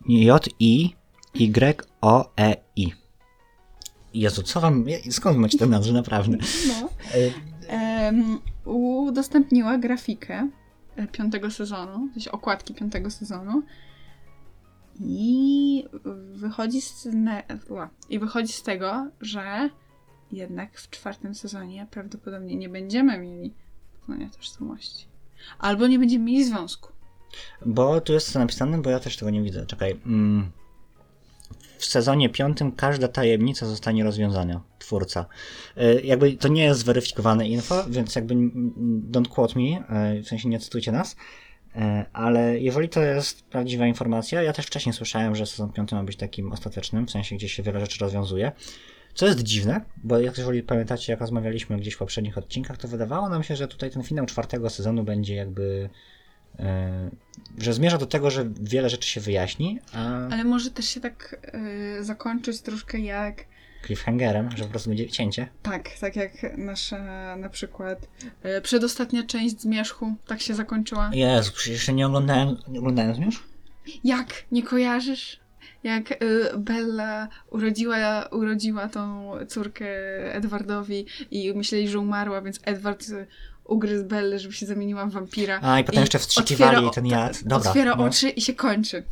J, I, Y, O, E, I. Jezu, co wam, skąd macie te nazwy, naprawdę? No. Em, udostępniła grafikę e, piątego sezonu, w sensie okładki piątego sezonu i wychodzi z, ne, i wychodzi z tego, że jednak w czwartym sezonie prawdopodobnie nie będziemy mieli poznania tożsamości. Albo nie będziemy mieli związku. Bo tu jest co napisane, bo ja też tego nie widzę. Czekaj. Mm. W sezonie piątym każda tajemnica zostanie rozwiązana. Twórca. Y, Jakby to nie jest zweryfikowane info, więc jakby don't quote me, y, w sensie nie cytujcie nas. Y, Ale jeżeli to jest prawdziwa informacja, ja też wcześniej słyszałem, że sezon piąty ma być takim ostatecznym, w sensie gdzie się wiele rzeczy rozwiązuje. Co jest dziwne, bo jak jeżeli pamiętacie, jak rozmawialiśmy gdzieś w poprzednich odcinkach, to wydawało nam się, że tutaj ten finał czwartego sezonu będzie jakby e, że zmierza do tego, że wiele rzeczy się wyjaśni, a Ale może też się tak e, zakończyć troszkę jak cliffhangerem, że po prostu będzie cięcie. Tak, tak jak nasza na przykład e, przedostatnia część Zmierzchu tak się zakończyła. Jezu, przecież jeszcze nie oglądałem, nie oglądałem Zmierzch? Jak? Nie kojarzysz? Jak y, Bella urodziła, urodziła tą córkę Edwardowi i myśleli, że umarła, więc Edward y, ugryzł Bellę, żeby się zamieniła w wampira. A, i potem jeszcze wstrzykiwali otwiera ten jad. Dobra, Otwiera no. oczy i się kończy.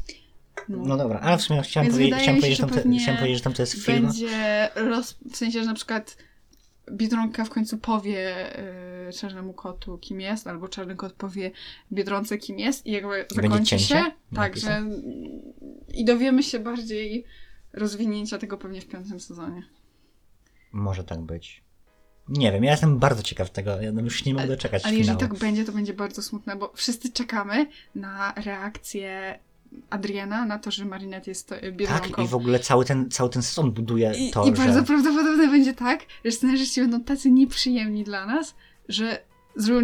No. No dobra, ale w sumie chciałem, powie- chciałem, powiedzieć, że te, chciałem powiedzieć, że tam to jest film. Będzie roz... w sensie, że na przykład Biedronka w końcu powie y, czarnemu kotu, kim jest, albo czarny kot powie Biedronce, kim jest i jakby zakończy się. Tak, Napisane? że i dowiemy się bardziej rozwinięcia tego pewnie w piątym sezonie. Może tak być. Nie wiem, ja jestem bardzo ciekaw tego, ja już nie mogę Ale jeżeli finału. tak będzie, to będzie bardzo smutne, bo wszyscy czekamy na reakcję Adriana na to, że Marinette jest y, Biedronką. Tak, i w ogóle cały ten, cały ten sezon buduje I, to, i że... bardzo prawdopodobne będzie tak, że scenarzyści będą tacy nieprzyjemni dla nas, że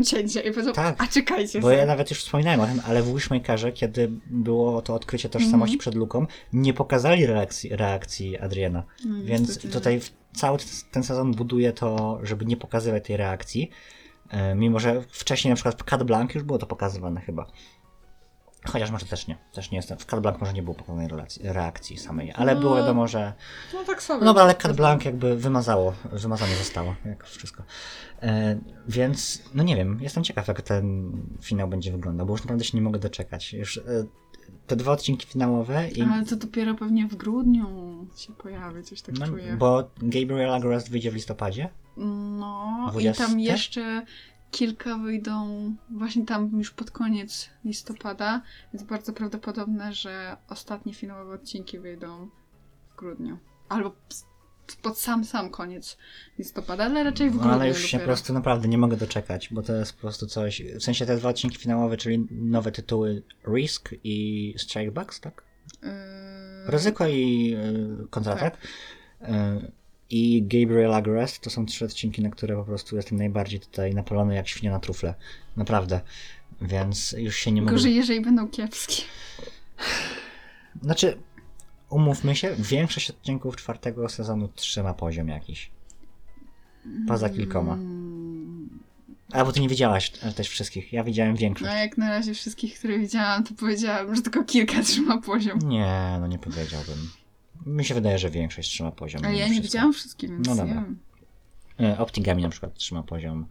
cięcie i powiedzą, Tak, a czekajcie Bo ja sobie. nawet już wspominałem o tym, ale w Wishmakerze, kiedy było to odkrycie tożsamości Mhm. przed luką, nie pokazali reakcji, reakcji Adriana. No, Więc tutaj cały ten sezon buduje to, żeby nie pokazywać tej reakcji. E, Mimo, że wcześniej na przykład w Cat Blanc już było to pokazywane chyba. Chociaż może też nie. Też nie jestem. W Cat Blanc może nie było relacji, reakcji samej, ale No. było wiadomo, że. No tak sobie. No ale Cat Blanc jakby wymazało, wymazane zostało, jak wszystko. E, więc, no nie wiem, jestem ciekaw, jak ten finał będzie wyglądał, bo już naprawdę się nie mogę doczekać. Już e, te dwa odcinki finałowe i. Ale to dopiero pewnie w grudniu się pojawi, coś tak No, czuję. bo Gabriel Agrest wyjdzie w listopadzie. No i 20? tam jeszcze kilka wyjdą właśnie tam już pod koniec listopada, więc bardzo prawdopodobne, że ostatnie finałowe odcinki wyjdą w grudniu. Albo pod sam, sam koniec listopada, ale raczej w No, grudniu ale już się dopiero. po prostu naprawdę nie mogę doczekać, bo to jest po prostu coś. W sensie te dwa odcinki finałowe, czyli nowe tytuły Risk i Strikebacks, tak? Yy, Ryzyko i yy, kontratak. Yy, I Gabriel Agrest to są trzy odcinki, na które po prostu jestem najbardziej tutaj napalony jak świnia na trufle. Naprawdę. Więc już się nie mogę. Gorzej, jeżeli będą kiepskie. Znaczy, umówmy się, większość odcinków czwartego sezonu trzyma poziom jakiś. Poza kilkoma. Mm, A bo ty nie widziałaś też wszystkich. Ja widziałem No większość. jak na razie wszystkich, które widziałam, to powiedziałam, że tylko kilka trzyma poziom. Nie, no nie powiedziałbym. Mi się wydaje, że większość trzyma poziom. Ale ja nie wszystko. widziałam wszystkich, więc No nie dobra. wiem. E, Optigami na przykład trzyma poziom.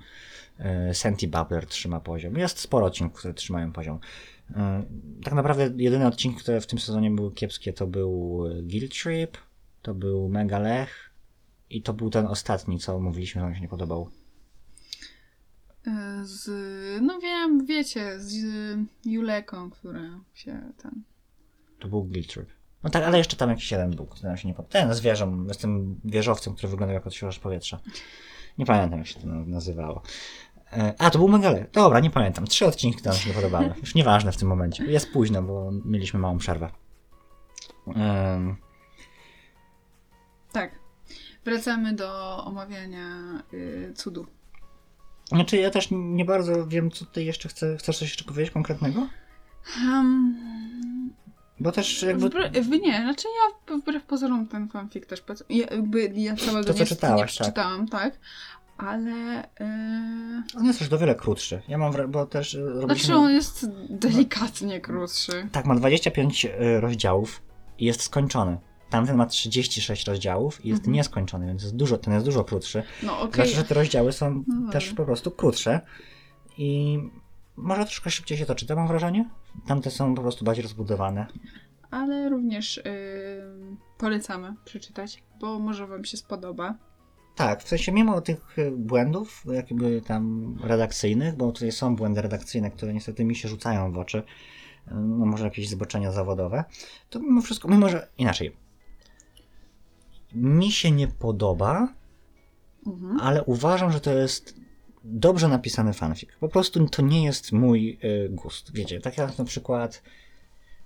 E, Senti Babbler trzyma poziom. Jest sporo odcinków, które trzymają poziom. E, Tak naprawdę jedyne odcinki, które w tym sezonie były kiepskie, to był Guild Trip, to był Mega Lech i to był ten ostatni, co mówiliśmy, że nam się nie podobał. E, Z, no wiem, wiecie, z Juleką, która się ten... To był Guild Trip. No tak, ale jeszcze tam jakiś jeden był, który nam się nie podobał. Ten z wieżą, z tym wieżowcem, który wyglądał jak odświeżacz powietrza. Nie pamiętam, jak się to nazywało. E, A, to był Megale. Dobra, nie pamiętam. Trzy odcinki, nam się nie podobały. Już nieważne w tym momencie. Jest późno, bo mieliśmy małą przerwę. Em, Tak. Wracamy do omawiania y, cudu. Znaczy, ja też nie bardzo wiem, co ty jeszcze chcesz. Chcesz coś jeszcze powiedzieć konkretnego? Um, Bo też jakby... wbrew, nie, znaczy ja wbrew pozorom ten fanfic też ja, jakby ja całego To, co nie, czytałaś, nie tak. przeczytałam, tak. Ale y, On jest też o wiele krótszy. Ja mam, bo też e, robiliśmy... znaczy on jest delikatnie krótszy. Tak, ma 25 y, rozdziałów i jest skończony. Tamten ma 36 rozdziałów i jest Mhm. nieskończony, więc jest dużo, ten jest dużo krótszy. No okej. Znaczy, że te rozdziały są No też po prostu krótsze i może troszkę szybciej się to czyta, mam wrażenie. Tamte są po prostu bardziej rozbudowane. Ale również y, polecamy przeczytać, bo może wam się spodoba. Tak, w sensie mimo tych y, błędów, jakby tam redakcyjnych, bo tutaj są błędy redakcyjne, które niestety mi się rzucają w oczy, y, no może jakieś zboczenia zawodowe, to mimo wszystko, mimo że inaczej, mi się nie podoba, Mhm. ale uważam, że to jest dobrze napisany fanfic. Po prostu to nie jest mój y, gust. Wiecie, tak jak na przykład,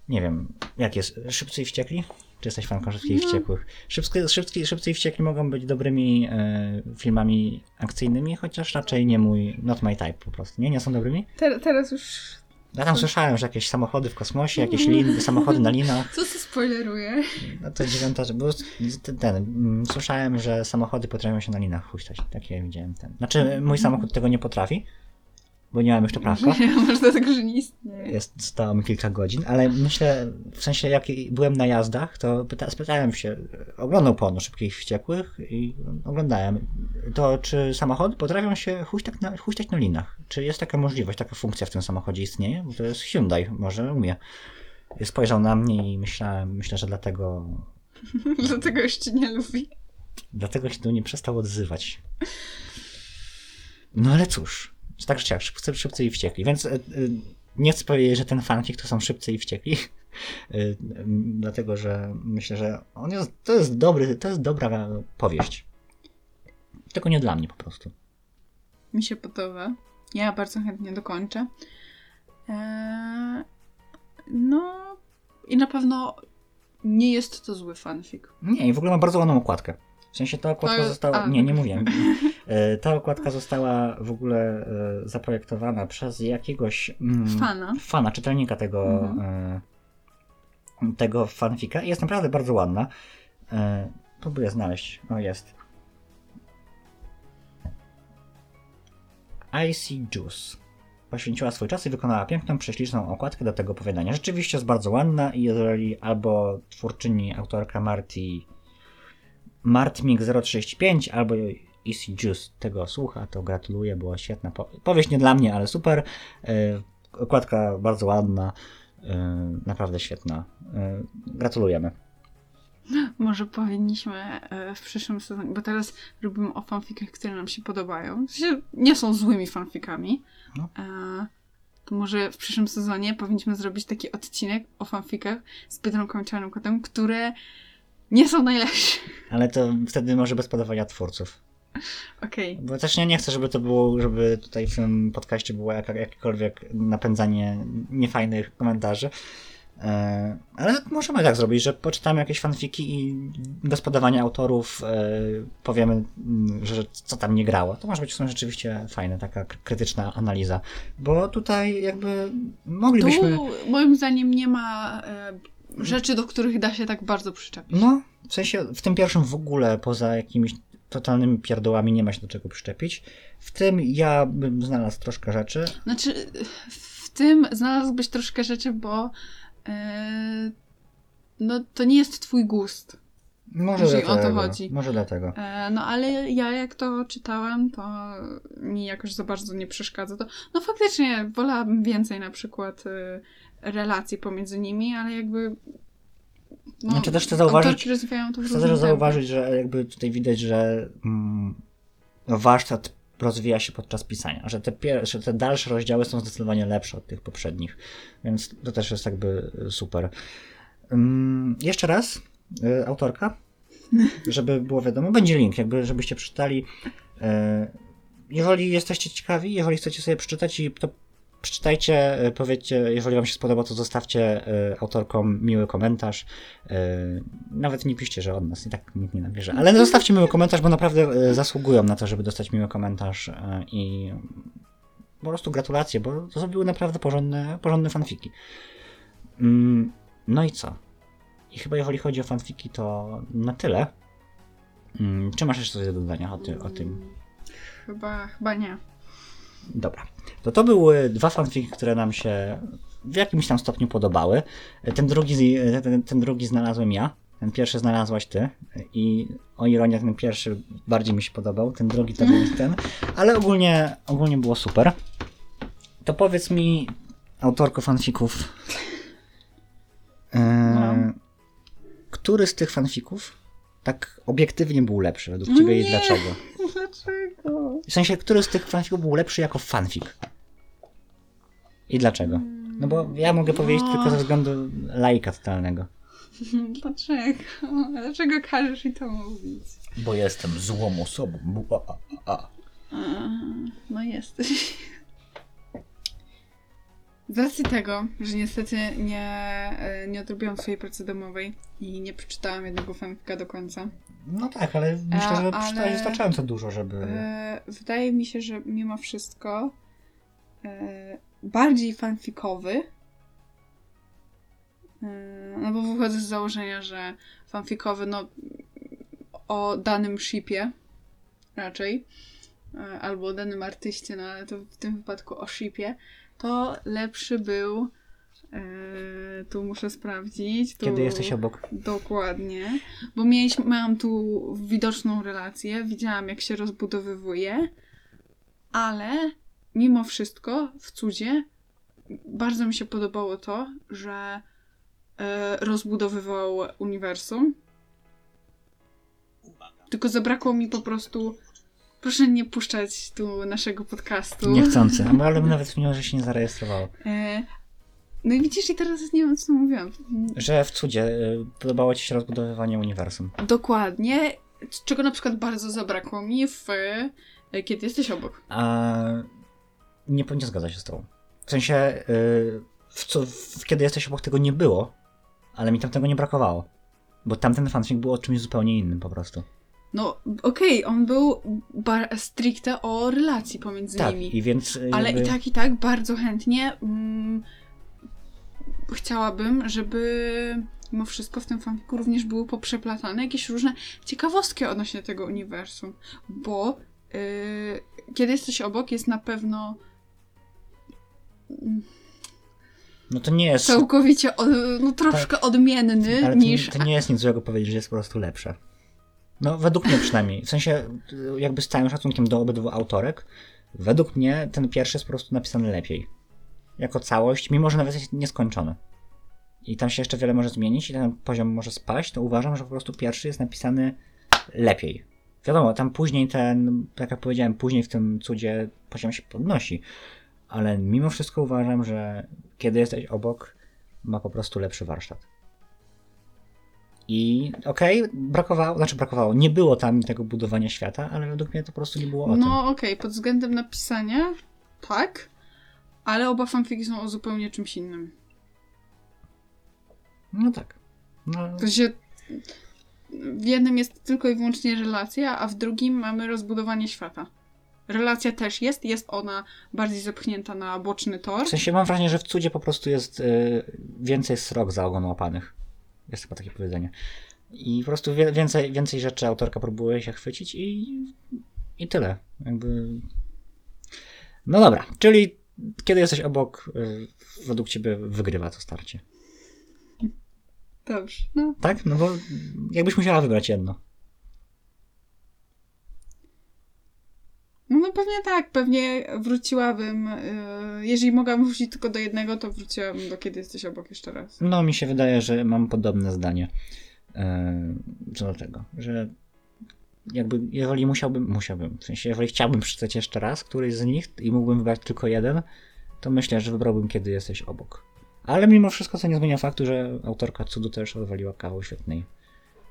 nie wiem, jak jest, Szybcy i Wściekli? Czy jesteś fanką Szybkich i No. Wściekłych? Szybcy, szybcy, szybcy i Wściekli mogą być dobrymi y, filmami akcyjnymi, chociaż raczej nie mój, not my type po prostu. Nie, nie są dobrymi? Te, teraz już. Ja tam słyszałem, że jakieś samochody w kosmosie, jakieś lin, samochody na linach. Co to spoileruje? No to dziewiąta, bo ten, ten mm, słyszałem, że samochody potrafią się na linach huśtać. Takie widziałem ten. Znaczy, mój samochód tego nie potrafi, bo nie mam jeszcze prawka. Może dlatego, że nie istnieje. Jest, zostało mi kilka godzin, ale myślę, w sensie jak byłem na jazdach, to pyta, spytałem się, oglądał Pono Szybkich Wściekłych i oglądałem, to czy samochody potrafią się huśtać na, huśtać na linach? Czy jest taka możliwość, taka funkcja w tym samochodzie istnieje? Bo to jest Hyundai, może umie. Spojrzał na mnie i myślałem, myślę, że dlatego Dlatego jeszcze nie lubi. Dlatego się tu nie przestał odzywać. No ale cóż, tak czy siak, szybcy, szybcy i wściekli. Więc y, y, nie chcę powiedzieć, że ten fanfic to są szybcy i wściekli. Y, dlatego, że myślę, że on jest, to jest dobry, to jest dobra powieść. Tylko nie dla mnie po prostu. Mi się podoba. Ja bardzo chętnie dokończę. Eee, no i na pewno nie jest to zły fanfic. Nie, i w ogóle ma bardzo ładną okładkę. W sensie ta okładka została. Nie, nie mówiłem. Ta okładka została w ogóle e, zaprojektowana przez jakiegoś mm, Fana. fana, czytelnika tego, Mhm. tego fanfika i jest naprawdę bardzo ładna. E, próbuję znaleźć. O, jest. Icy Juice. poświęciła swój czas i wykonała piękną, prześliczną okładkę do tego opowiadania. Rzeczywiście jest bardzo ładna i jeżeli albo twórczyni, autorka Marty Martmik035 albo Easy Juice tego słucha, to gratuluję, była świetna po- powieść, nie dla mnie, ale super. E, Okładka bardzo ładna, e, naprawdę świetna. E, Gratulujemy. Może powinniśmy w przyszłym sezonie, bo teraz robimy o fanfikach, które nam się podobają. W sensie nie są złymi fanfikami. No. To może w przyszłym sezonie powinniśmy zrobić taki odcinek o fanfikach z Biedronką Czarnym Kotem, które nie są najlepsze. Ale to wtedy może bez podawania twórców. Okej. Bo też nie, nie chcę, żeby to było, żeby tutaj w tym podcaście było jaka, jakiekolwiek napędzanie niefajnych komentarzy. E, ale możemy tak zrobić, że poczytamy jakieś fanfiki i bez podawania autorów e, powiemy, mm, że co tam nie grało. To może być w sumie rzeczywiście fajna taka krytyczna analiza. Bo tutaj jakby moglibyśmy... Tu moim zdaniem nie ma e, rzeczy, do których da się tak bardzo przyczepić. No, w sensie w tym pierwszym w ogóle poza jakimiś totalnymi pierdołami nie ma się do czego przyczepić. W tym ja bym znalazł troszkę rzeczy. Znaczy, w tym znalazłbyś troszkę rzeczy, bo e, no to nie jest twój gust. Może Jeżeli dlatego. o to chodzi. Może dlatego. E, no ale ja jak to czytałem, to mi jakoś za bardzo nie przeszkadza. To, no faktycznie wolałabym więcej na przykład e, relacji pomiędzy nimi, ale jakby no, Znaczy też chcę zauważyć- Chcę też zauważyć, że jakby tutaj widać, że mm, warsztat rozwija się podczas pisania, że te, pierwsze, te dalsze rozdziały są zdecydowanie lepsze od tych poprzednich, więc to też jest jakby super. Mm, jeszcze raz, y, autorka, żeby było wiadomo, będzie link, jakby żebyście przeczytali. Y, jeżeli jesteście ciekawi, jeżeli chcecie sobie przeczytać, i to przeczytajcie, y, powiedzcie, jeżeli wam się spodoba, to zostawcie y, autorkom miły komentarz. Y, Nawet nie piszcie, że od nas, i tak nikt nie nabierze. Ale zostawcie miły komentarz, bo naprawdę zasługują na to, żeby dostać miły komentarz i po prostu gratulacje, bo to naprawdę porządne, porządne fanfiki. Mm, No i co? I chyba jeżeli chodzi o fanfiki, to na tyle. Mm, Czy masz jeszcze coś do dodania o, ty, o tym? Chyba, chyba nie. Dobra. To to były dwa fanfiki, które nam się w jakimś tam stopniu podobały. Ten drugi, ten, ten drugi znalazłem ja. Ten pierwszy znalazłaś ty. I o ironię, ten pierwszy bardziej mi się podobał. Ten drugi to był ten. Ale ogólnie, ogólnie było super. To powiedz mi, autorko fanfików, No. który z tych fanfików tak obiektywnie był lepszy według ciebie i Nie. dlaczego? Dlaczego? W sensie, który z tych fanfików był lepszy jako fanfic? I dlaczego? No bo ja mogę powiedzieć No. tylko ze względu laika totalnego. Dlaczego? Dlaczego każesz mi to mówić? Bo jestem złą osobą. A, a, a. No jesteś. Z racji tego, że niestety nie, e, nie odrobiłam swojej pracy domowej i nie przeczytałam jednego fanfika do końca, No tak, ale myślę, A, że ale- przeczytałeś wystarczająco dużo, żeby... e, wydaje mi się, że mimo wszystko e, bardziej fanfikowy, e, no bo wychodzę z założenia, że fanfikowy, no o danym shipie raczej, albo o danym artyście, no ale to w tym wypadku o shipie, to lepszy był, e, tu muszę sprawdzić. Tu... Kiedy jesteś obok... Dokładnie, bo mieliśmy, miałam tu widoczną relację, widziałam jak się rozbudowywuje, ale mimo wszystko w cudzie bardzo mi się podobało to, że e, rozbudowywał uniwersum. Tylko zabrakło mi po prostu. Proszę nie puszczać tu naszego podcastu. Niechcący. No, ale nawet mimo, że się nie zarejestrowało. E, no i widzisz, i teraz nie wiem, co mówiłam. Że w cudzie y, podobało ci się rozbudowywanie uniwersum. Dokładnie, czego na przykład bardzo zabrakło mi w e, Kiedy jesteś obok. A nie, nie zgadza się z tobą. W sensie, y, w, co, w, kiedy jesteś obok tego nie było, ale mi tam tego nie brakowało. Bo tamten fanfic był o czymś zupełnie innym po prostu. No, okej, on był bar- stricte o relacji pomiędzy Tak, nimi. i więc y, Ale jakby... i tak, i tak bardzo chętnie mm, chciałabym, żeby mimo wszystko w tym fanfiku również były poprzeplatane jakieś różne ciekawostki odnośnie tego uniwersum. Bo yy, kiedy jesteś obok jest na pewno No to nie jest... całkowicie, od, no troszkę odmienny Ale to, niż... to nie jest nic złego powiedzieć, że jest po prostu lepsze. No, według mnie przynajmniej. W sensie, jakby z całym szacunkiem do obydwu autorek, według mnie ten pierwszy jest po prostu napisany lepiej. Jako całość, mimo że nawet jest nieskończony. I tam się jeszcze wiele może zmienić i ten poziom może spaść, to uważam, że po prostu pierwszy jest napisany lepiej. Wiadomo, tam później ten, tak jak powiedziałem, później w tym cudzie poziom się podnosi. Ale mimo wszystko uważam, że kiedy jesteś obok, ma po prostu lepszy warsztat. I okej, brakowało, znaczy brakowało, nie było tam tego budowania świata, ale według mnie to po prostu nie było o tym. No okej, pod względem napisania tak, ale oba fanfiki są o zupełnie czymś innym. No tak. No, W sensie w jednym jest tylko i wyłącznie relacja, a w drugim mamy rozbudowanie świata. Relacja też jest, jest ona bardziej zepchnięta na boczny tor. w sensie mam wrażenie, że w cudzie po prostu jest y, więcej srok za ogon łapanych. Jest chyba takie powiedzenie. I po prostu wie, więcej, więcej rzeczy autorka próbuje się chwycić i, i tyle. Jakby... No dobra, czyli kiedy jesteś obok, y, według ciebie wygrywa to starcie. Dobrze, no. Tak? No bo jakbyś musiała wybrać jedno. No, no pewnie tak, pewnie wróciłabym. Yy, jeżeli mogłabym wrócić tylko do jednego, to wróciłabym do kiedy jesteś obok jeszcze raz. No, mi się wydaje, że mam podobne zdanie e, co do tego, że jakby, jeżeli musiałbym, musiałbym, w sensie, jeżeli chciałbym przeczytać jeszcze raz któryś z nich i mógłbym wybrać tylko jeden, to myślę, że wybrałbym, kiedy jesteś obok. Ale mimo wszystko to nie zmienia faktu, że autorka cudu też odwaliła kawał świetnej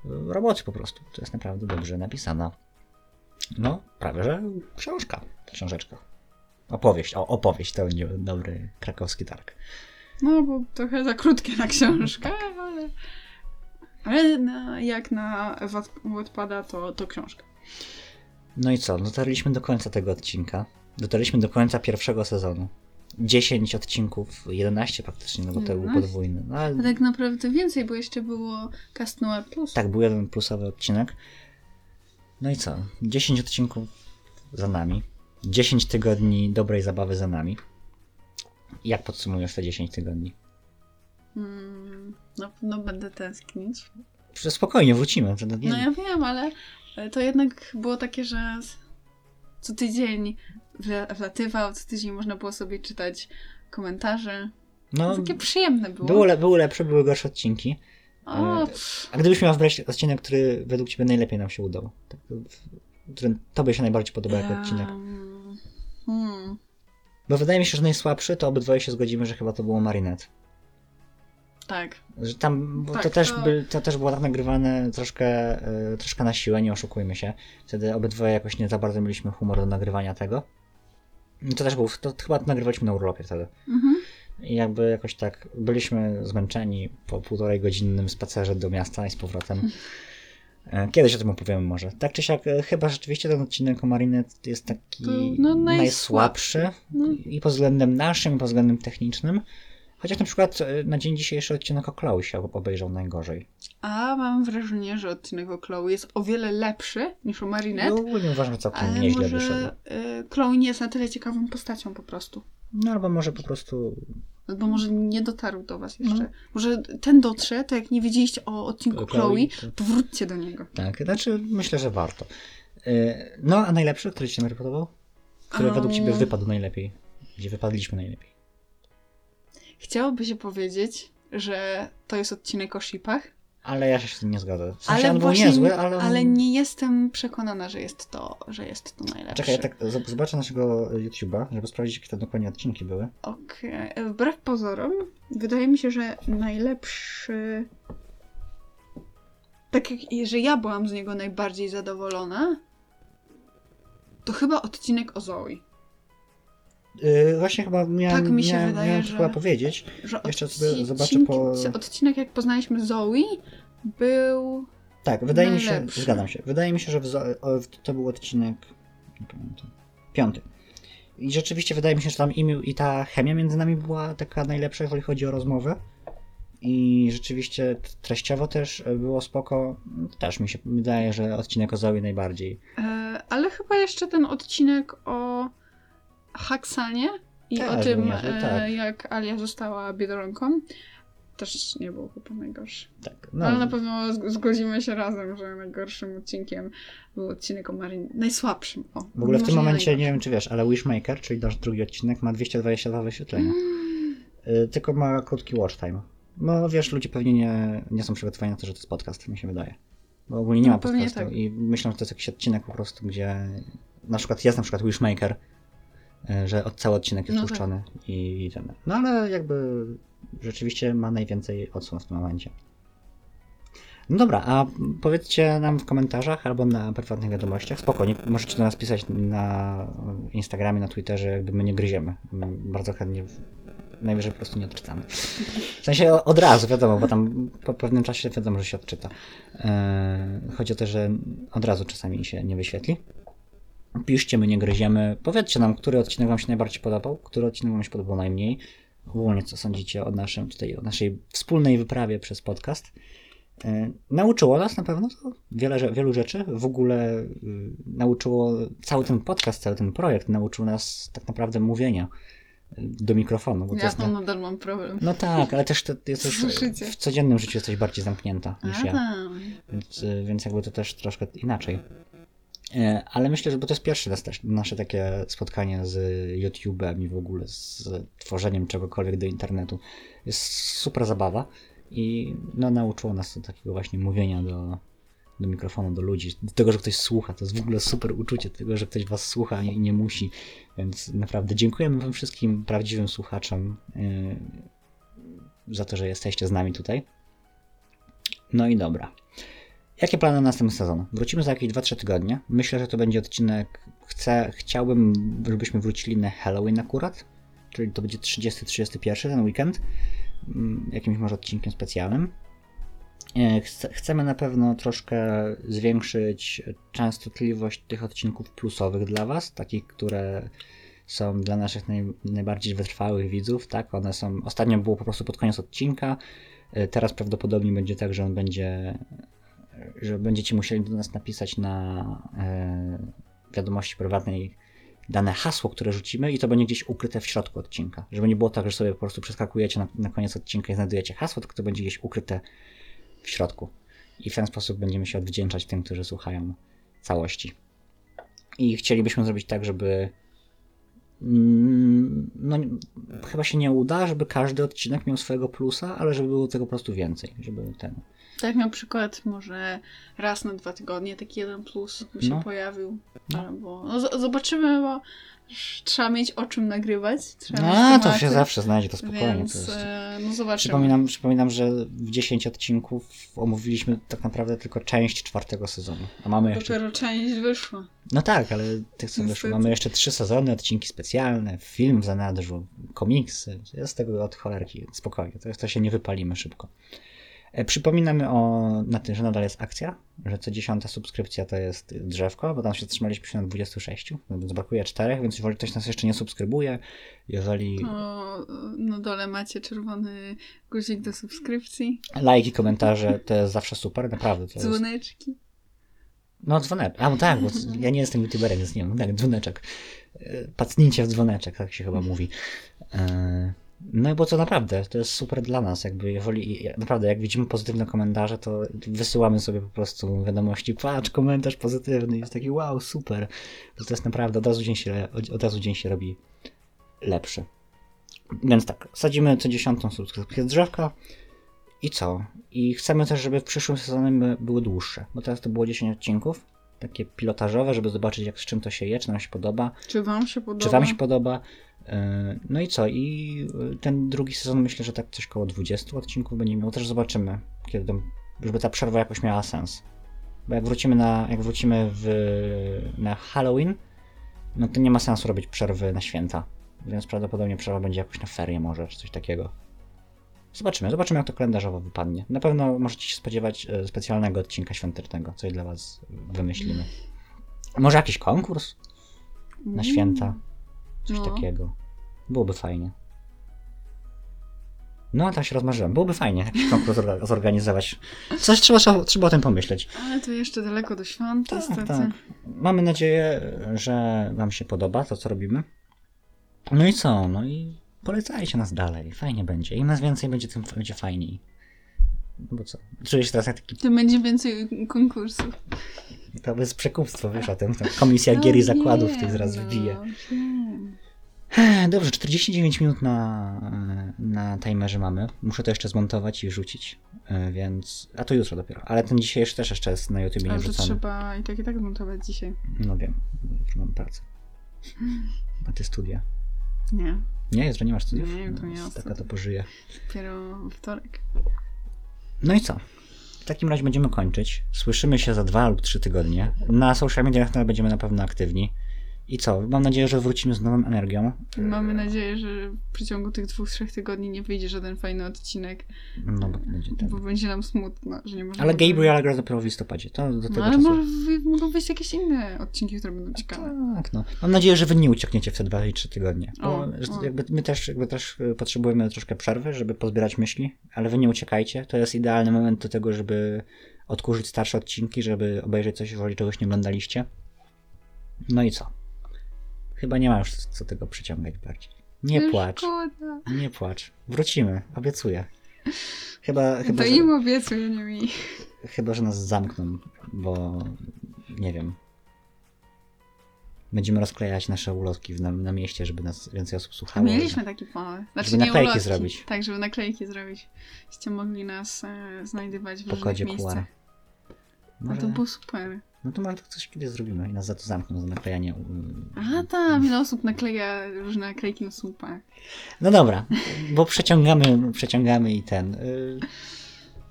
e, roboty po prostu. To jest naprawdę dobrze napisana. No, prawie że książka, książeczka. Opowieść, o, opowieść to będzie dobry krakowski targ. No, bo trochę za krótkie na książkę, ale. Ale na, jak na Wat- Wattpada, to, to książka. No i co? Dotarliśmy do końca tego odcinka. Dotarliśmy do końca pierwszego sezonu. 10 odcinków, 11 praktycznie, no bo to był 11. podwójny. No, ale A tak naprawdę więcej, bo jeszcze było Cast Noir Plus. tak, był jeden plusowy odcinek. No i co? 10 odcinków za nami. 10 tygodni dobrej zabawy za nami. Jak podsumujesz te 10 tygodni? Mm, no, no, będę tęsknić. Spokojnie, wrócimy. To. No ja wiem, ale to jednak było takie, że co tydzień wla- wlatywał, co tydzień można było sobie czytać komentarze. no, Takie przyjemne było. było, le- były lepsze, były gorsze odcinki. O, E, A gdybyś miał wybrać odcinek, który według Ciebie najlepiej nam się udał? Który Tobie się najbardziej podoba jako odcinek? em, hmm. Bo wydaje mi się, że najsłabszy to obydwoje się zgodzimy, że chyba to było Marinette. Tak. Że tam, bo Tak, to, też to- by, to też było tak nagrywane troszkę, e, troszkę na siłę, nie oszukujmy się. Wtedy obydwoje jakoś nie za bardzo mieliśmy humor do nagrywania tego. I To też był, to chyba nagrywaliśmy na urlopie wtedy. Mhm. I jakby jakoś tak byliśmy zmęczeni po półtorej godzinnym spacerze do miasta i z powrotem. E, Kiedyś o tym opowiemy może. Tak czy siak, e, chyba rzeczywiście ten odcinek o Marinette jest taki no, najsłabszy. najsłabszy. No. I pod względem naszym, i pod względem technicznym. Chociaż na przykład e, na dzień dzisiejszy odcinek o Chloe się obejrzał najgorzej. A mam wrażenie, że odcinek o Chloe jest o wiele lepszy niż o No, Marinette. ogólnie uważam, że całkiem ale nieźle może wyszedł. y, Chloe nie jest na tyle ciekawą postacią po prostu. No albo może po prostu... Albo może nie dotarł do was jeszcze. No. Może ten dotrze, to jak nie wiedzieliście o odcinku Chloe, Chloe, to- to wróćcie do niego. Tak, znaczy myślę, że warto. E, No, a najlepszy, który Ci się najbardziej podobał? Który Um. według Ciebie wypadł najlepiej? Gdzie wypadliśmy najlepiej? Chciałoby się powiedzieć, że to jest odcinek o shipach, Ale ja się z tym nie zgadzam. W sensie ale on był niezły, ale... ale nie jestem przekonana, że jest to, że jest to najlepsze. Czekaj, ja tak zobaczę naszego YouTube'a, żeby sprawdzić, jakie to dokładnie odcinki były. Okej. Wbrew pozorom, wydaje mi się, że najlepszy. Tak jak że ja byłam z niego najbardziej zadowolona, to chyba odcinek o Zoe. Yy, właśnie chyba miałem, Tak mi się miałem, wydaje, miałem że- chyba powiedzieć. Że Jeszcze sobie zobaczę po- Odcinek, jak poznaliśmy Zoe, był. Tak, wydaje mi się, Najlepszy. zgadzam się. Wydaje mi się, że w, to był odcinek nie pamiętam, piąty. I rzeczywiście wydaje mi się, że tam i, mi- i ta chemia między nami była taka najlepsza, jeżeli chodzi o rozmowę. I rzeczywiście treściowo też e, było spoko. Też mi się wydaje, że odcinek o Zoe najbardziej. E, ale chyba jeszcze ten odcinek o Haksanie I Też o tym, e, tak. jak Alia została Biedronką, też nie był chyba najgorszy. Tak, no, Ale na pewno zgodzimy się razem, że najgorszym odcinkiem był odcinek o Marin. Najsłabszym. O, w ogóle w tym momencie, nie wiem czy wiesz, ale Wishmaker, czyli nasz drugi odcinek, ma 222 wyświetlenia. Mm. Y, tylko ma krótki watch time. No wiesz, ludzie pewnie nie, nie są przygotowani na to, że to jest podcast, mi się wydaje. Bo ogólnie nie No, ma podcastu tak. i myślę, że to jest jakiś odcinek po prostu, gdzie na przykład jest na przykład Wishmaker, że od cały odcinek jest No tak. puszczony i, ten. No ale jakby rzeczywiście ma najwięcej odsłon w tym momencie. No dobra, a powiedzcie nam w komentarzach albo na prywatnych wiadomościach, spokojnie, możecie do nas pisać na Instagramie, na Twitterze, jakby my nie gryziemy. Bardzo chętnie, najwyżej po prostu nie odczytamy. W sensie od razu, wiadomo, bo tam po pewnym czasie wiadomo, że się odczyta. Eee, Chodzi o to, że od razu czasami się nie wyświetli. Piszcie, my nie gryziemy. Powiedzcie nam, który odcinek Wam się najbardziej podobał, który odcinek Wam się podobał najmniej. Ogólnie co sądzicie o, naszym, tutaj, o naszej wspólnej wyprawie przez podcast. E, Nauczyło nas na pewno to wiele, wielu rzeczy. W ogóle y, nauczyło cały ten podcast, cały ten projekt nauczył nas tak naprawdę mówienia y, do mikrofonu. Bo to Ja jest tam na... nadal mam problem. No tak, ale też to jesteś, w codziennym życiu jesteś bardziej zamknięta niż ja. A, Więc, y, więc jakby to też troszkę inaczej. E, Ale myślę, że bo to jest pierwsze nasze takie spotkanie z YouTube'em i w ogóle z tworzeniem czegokolwiek do internetu. Jest super zabawa i no, nauczyło nas to takiego właśnie mówienia do, do mikrofonu, do ludzi, do tego, że ktoś słucha. To jest w ogóle super uczucie tego, że ktoś was słucha i nie musi. Więc naprawdę dziękujemy wam wszystkim prawdziwym słuchaczom y, za to, że jesteście z nami tutaj. No i dobra. Jakie plany na następny sezon? Wrócimy za jakieś 2-3 tygodnie. Myślę, że to będzie odcinek. Chcę, chciałbym, żebyśmy wrócili na Halloween akurat. Czyli to będzie 30-31 ten weekend. Mm, Jakimś może odcinkiem specjalnym. E, chce- Chcemy na pewno troszkę zwiększyć częstotliwość tych odcinków plusowych dla Was, takich, które są dla naszych naj, najbardziej wytrwałych widzów, tak? One są. Ostatnio było po prostu pod koniec odcinka. E, Teraz prawdopodobnie będzie tak, że on będzie że będziecie musieli do nas napisać na e, wiadomości prywatnej dane hasło, które rzucimy i to będzie gdzieś ukryte w środku odcinka. Żeby nie było tak, że sobie po prostu przeskakujecie na, na koniec odcinka i znajdujecie hasło, tylko to będzie gdzieś ukryte w środku. I w ten sposób będziemy się odwdzięczać tym, którzy słuchają całości. I chcielibyśmy zrobić tak, żeby mm, no, chyba się nie uda, żeby każdy odcinek miał swojego plusa, ale żeby było tego po prostu więcej, żeby ten tak na przykład może raz na dwa tygodnie taki jeden plus by się No. pojawił. No. Albo no, zobaczymy, bo trzeba mieć o czym nagrywać. Trzeba A, to się zawsze znajdzie, to spokojnie. Więc to jest... e, no zobaczymy. Przypominam, przypominam, że w 10 odcinków omówiliśmy tak naprawdę tylko część czwartego sezonu. A mamy jeszcze. Dopiero część wyszła. No tak, ale tych co wyszło. Mamy jeszcze trzy sezony, odcinki specjalne, film w zanadrzu, komiksy. Jest tego od cholerki. Spokojnie, to, to się nie wypalimy szybko. E, Przypominamy o, na tym, że nadal jest akcja, że co dziesiąta subskrypcja to jest drzewko, bo tam się trzymaliśmy się na 26, więc brakuje czterech, więc jeżeli ktoś nas jeszcze nie subskrybuje, jeżeli O, na dole macie czerwony guzik do subskrypcji, lajki, komentarze, to jest zawsze super, naprawdę. To jest... dzwoneczki. No dzwoneczek, a bo tak, bo ja nie jestem youtuberem, więc nie wiem, tak, dzwoneczek. E, Pacnijcie w dzwoneczek, tak się chyba mówi. E, No bo to naprawdę, to jest super dla nas, jakby jeżeli, naprawdę jak widzimy pozytywne komentarze, to wysyłamy sobie po prostu wiadomości, patrz, komentarz pozytywny, jest taki wow, super. To, jest naprawdę, od razu dzień się, od razu dzień się robi lepszy. Więc tak, sadzimy co dziesiątą subskrypcję drzewka i co? I chcemy też, żeby w przyszłym sezonie by- były dłuższe, bo teraz to było 10 odcinków, takie pilotażowe, żeby zobaczyć jak z czym to się je, czy nam się podoba, Czy wam się podoba? czy wam się podoba. Yy, No i co? I yy, ten drugi sezon myślę, że tak coś koło 20 odcinków będzie miał. Też zobaczymy, kiedy żeby ta przerwa jakoś miała sens. Bo jak wrócimy na, jak wrócimy w, na Halloween, no to nie ma sensu robić przerwy na święta. Więc prawdopodobnie przerwa będzie jakoś na ferie może, czy coś takiego. Zobaczymy, zobaczymy jak to kalendarzowo wypadnie. Na pewno możecie się spodziewać e, specjalnego odcinka świątecznego, coś dla was wymyślimy. Może jakiś konkurs na święta, coś No. takiego. Byłoby fajnie. No, tak się rozmarzyłem. Byłoby fajnie jakiś konkurs zorga- zorganizować. Coś trzeba, trzeba, trzeba o tym pomyśleć. Ale to jeszcze daleko do świąt, Tak, niestety. tak. Mamy nadzieję, że Wam się podoba to, co robimy. No i co? No i polecajcie nas dalej. Fajnie będzie. Im nas więcej będzie, tym będzie fajniej. No bo co? Czuję się teraz jak taki... Tym będzie więcej konkursów. To bez przekupstwo, wiesz o tym. Komisja gier i zakładów tych zaraz no, Dobrze, 49 minut na, na timerze mamy. Muszę to jeszcze zmontować i rzucić, e, więc... A to jutro dopiero. Ale ten dzisiejszy też jeszcze jest na YouTubie nie Ale to wrzucony. trzeba i tak i tak zmontować dzisiaj. No wiem, mam pracę. A ty studia. Nie, Nie, jutro nie masz studiów? Nie, jutro nie No, mam Taka to pożyje. dopiero wtorek. No i co? W takim razie będziemy kończyć. Słyszymy się za dwa lub trzy tygodnie. Na social mediach będziemy na pewno aktywni. I co? Mam nadzieję, że wrócimy z nową energią. Mamy nadzieję, że w przeciągu tych dwóch, trzech tygodni nie wyjdzie żaden fajny odcinek, No bo będzie ten. bo będzie nam smutno, że nie możemy... Ale Gabriel gra dopiero w listopadzie. To do tego No ale czasu... może wy- mogą wyjść jakieś inne odcinki, które będą ciekawe. Tak, no. Mam nadzieję, że wy nie uciekniecie w te dwa i trzy tygodnie. O, że o. jakby my też, jakby też y, potrzebujemy troszkę przerwy, żeby pozbierać myśli, ale wy nie uciekajcie. To jest idealny moment do tego, żeby odkurzyć starsze odcinki, żeby obejrzeć coś, jeżeli czegoś nie oglądaliście. No i co? Chyba nie ma już co tego przyciągać bardziej. Nie No płacz, Szkoda. nie płacz. Wrócimy, obiecuję. Chyba, chyba, To że, im obiecuję, nie mi. chyba, że nas zamkną, bo nie wiem. Będziemy rozklejać nasze ulotki w- na, na mieście, żeby nas więcej osób słuchało. Mieliśmy taki pomysł. Znaczy, Żeby naklejki ulotki. zrobić. Tak, żeby naklejki zrobić. Byście mogli nas e, znajdywać w po różnych kodzie miejscach. QR. No Może, to było super. No to może to coś kiedyś zrobimy i nas za to zamkną, za naklejanie. u- A tam, ile osób nakleja różne naklejki na słupach. No dobra, bo przeciągamy, przeciągamy i ten. y,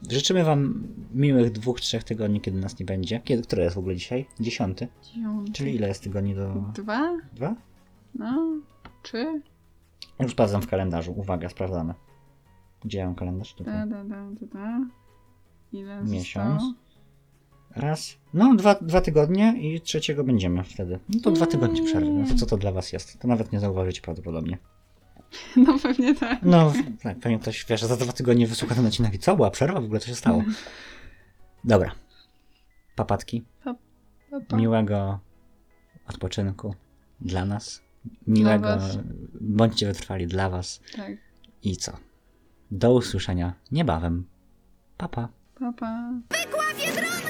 Życzymy wam miłych dwóch, trzech tygodni, kiedy nas nie będzie. Kiedy, które jest w ogóle dzisiaj? Dziesiąty. Dziesiąty. Czyli ile jest tygodni do... Dwa? Dwa? No, trzy? Już sprawdzam w kalendarzu. Uwaga, sprawdzamy. Gdzie ja mam kalendarz? Tutaj. Da, da, da, da, da. Ile Miesiąc. zostało? Raz. No, dwa, dwa tygodnie i trzeciego będziemy wtedy. No to dwa tygodnie przerwy. No to co to dla was jest? To nawet nie zauważycie prawdopodobnie. No pewnie tak. No, tak, pewnie ktoś, wiesz, za dwa tygodnie wysłucha ten odcinek i co? Była przerwa? W ogóle co się stało? Dobra. Papatki. Pa, pa. Miłego odpoczynku dla nas. Miłego. was. Bądźcie wytrwali dla was. Tak. I co? Do usłyszenia niebawem. Papa. Pa. Pa, pa. Wykław Biedrona!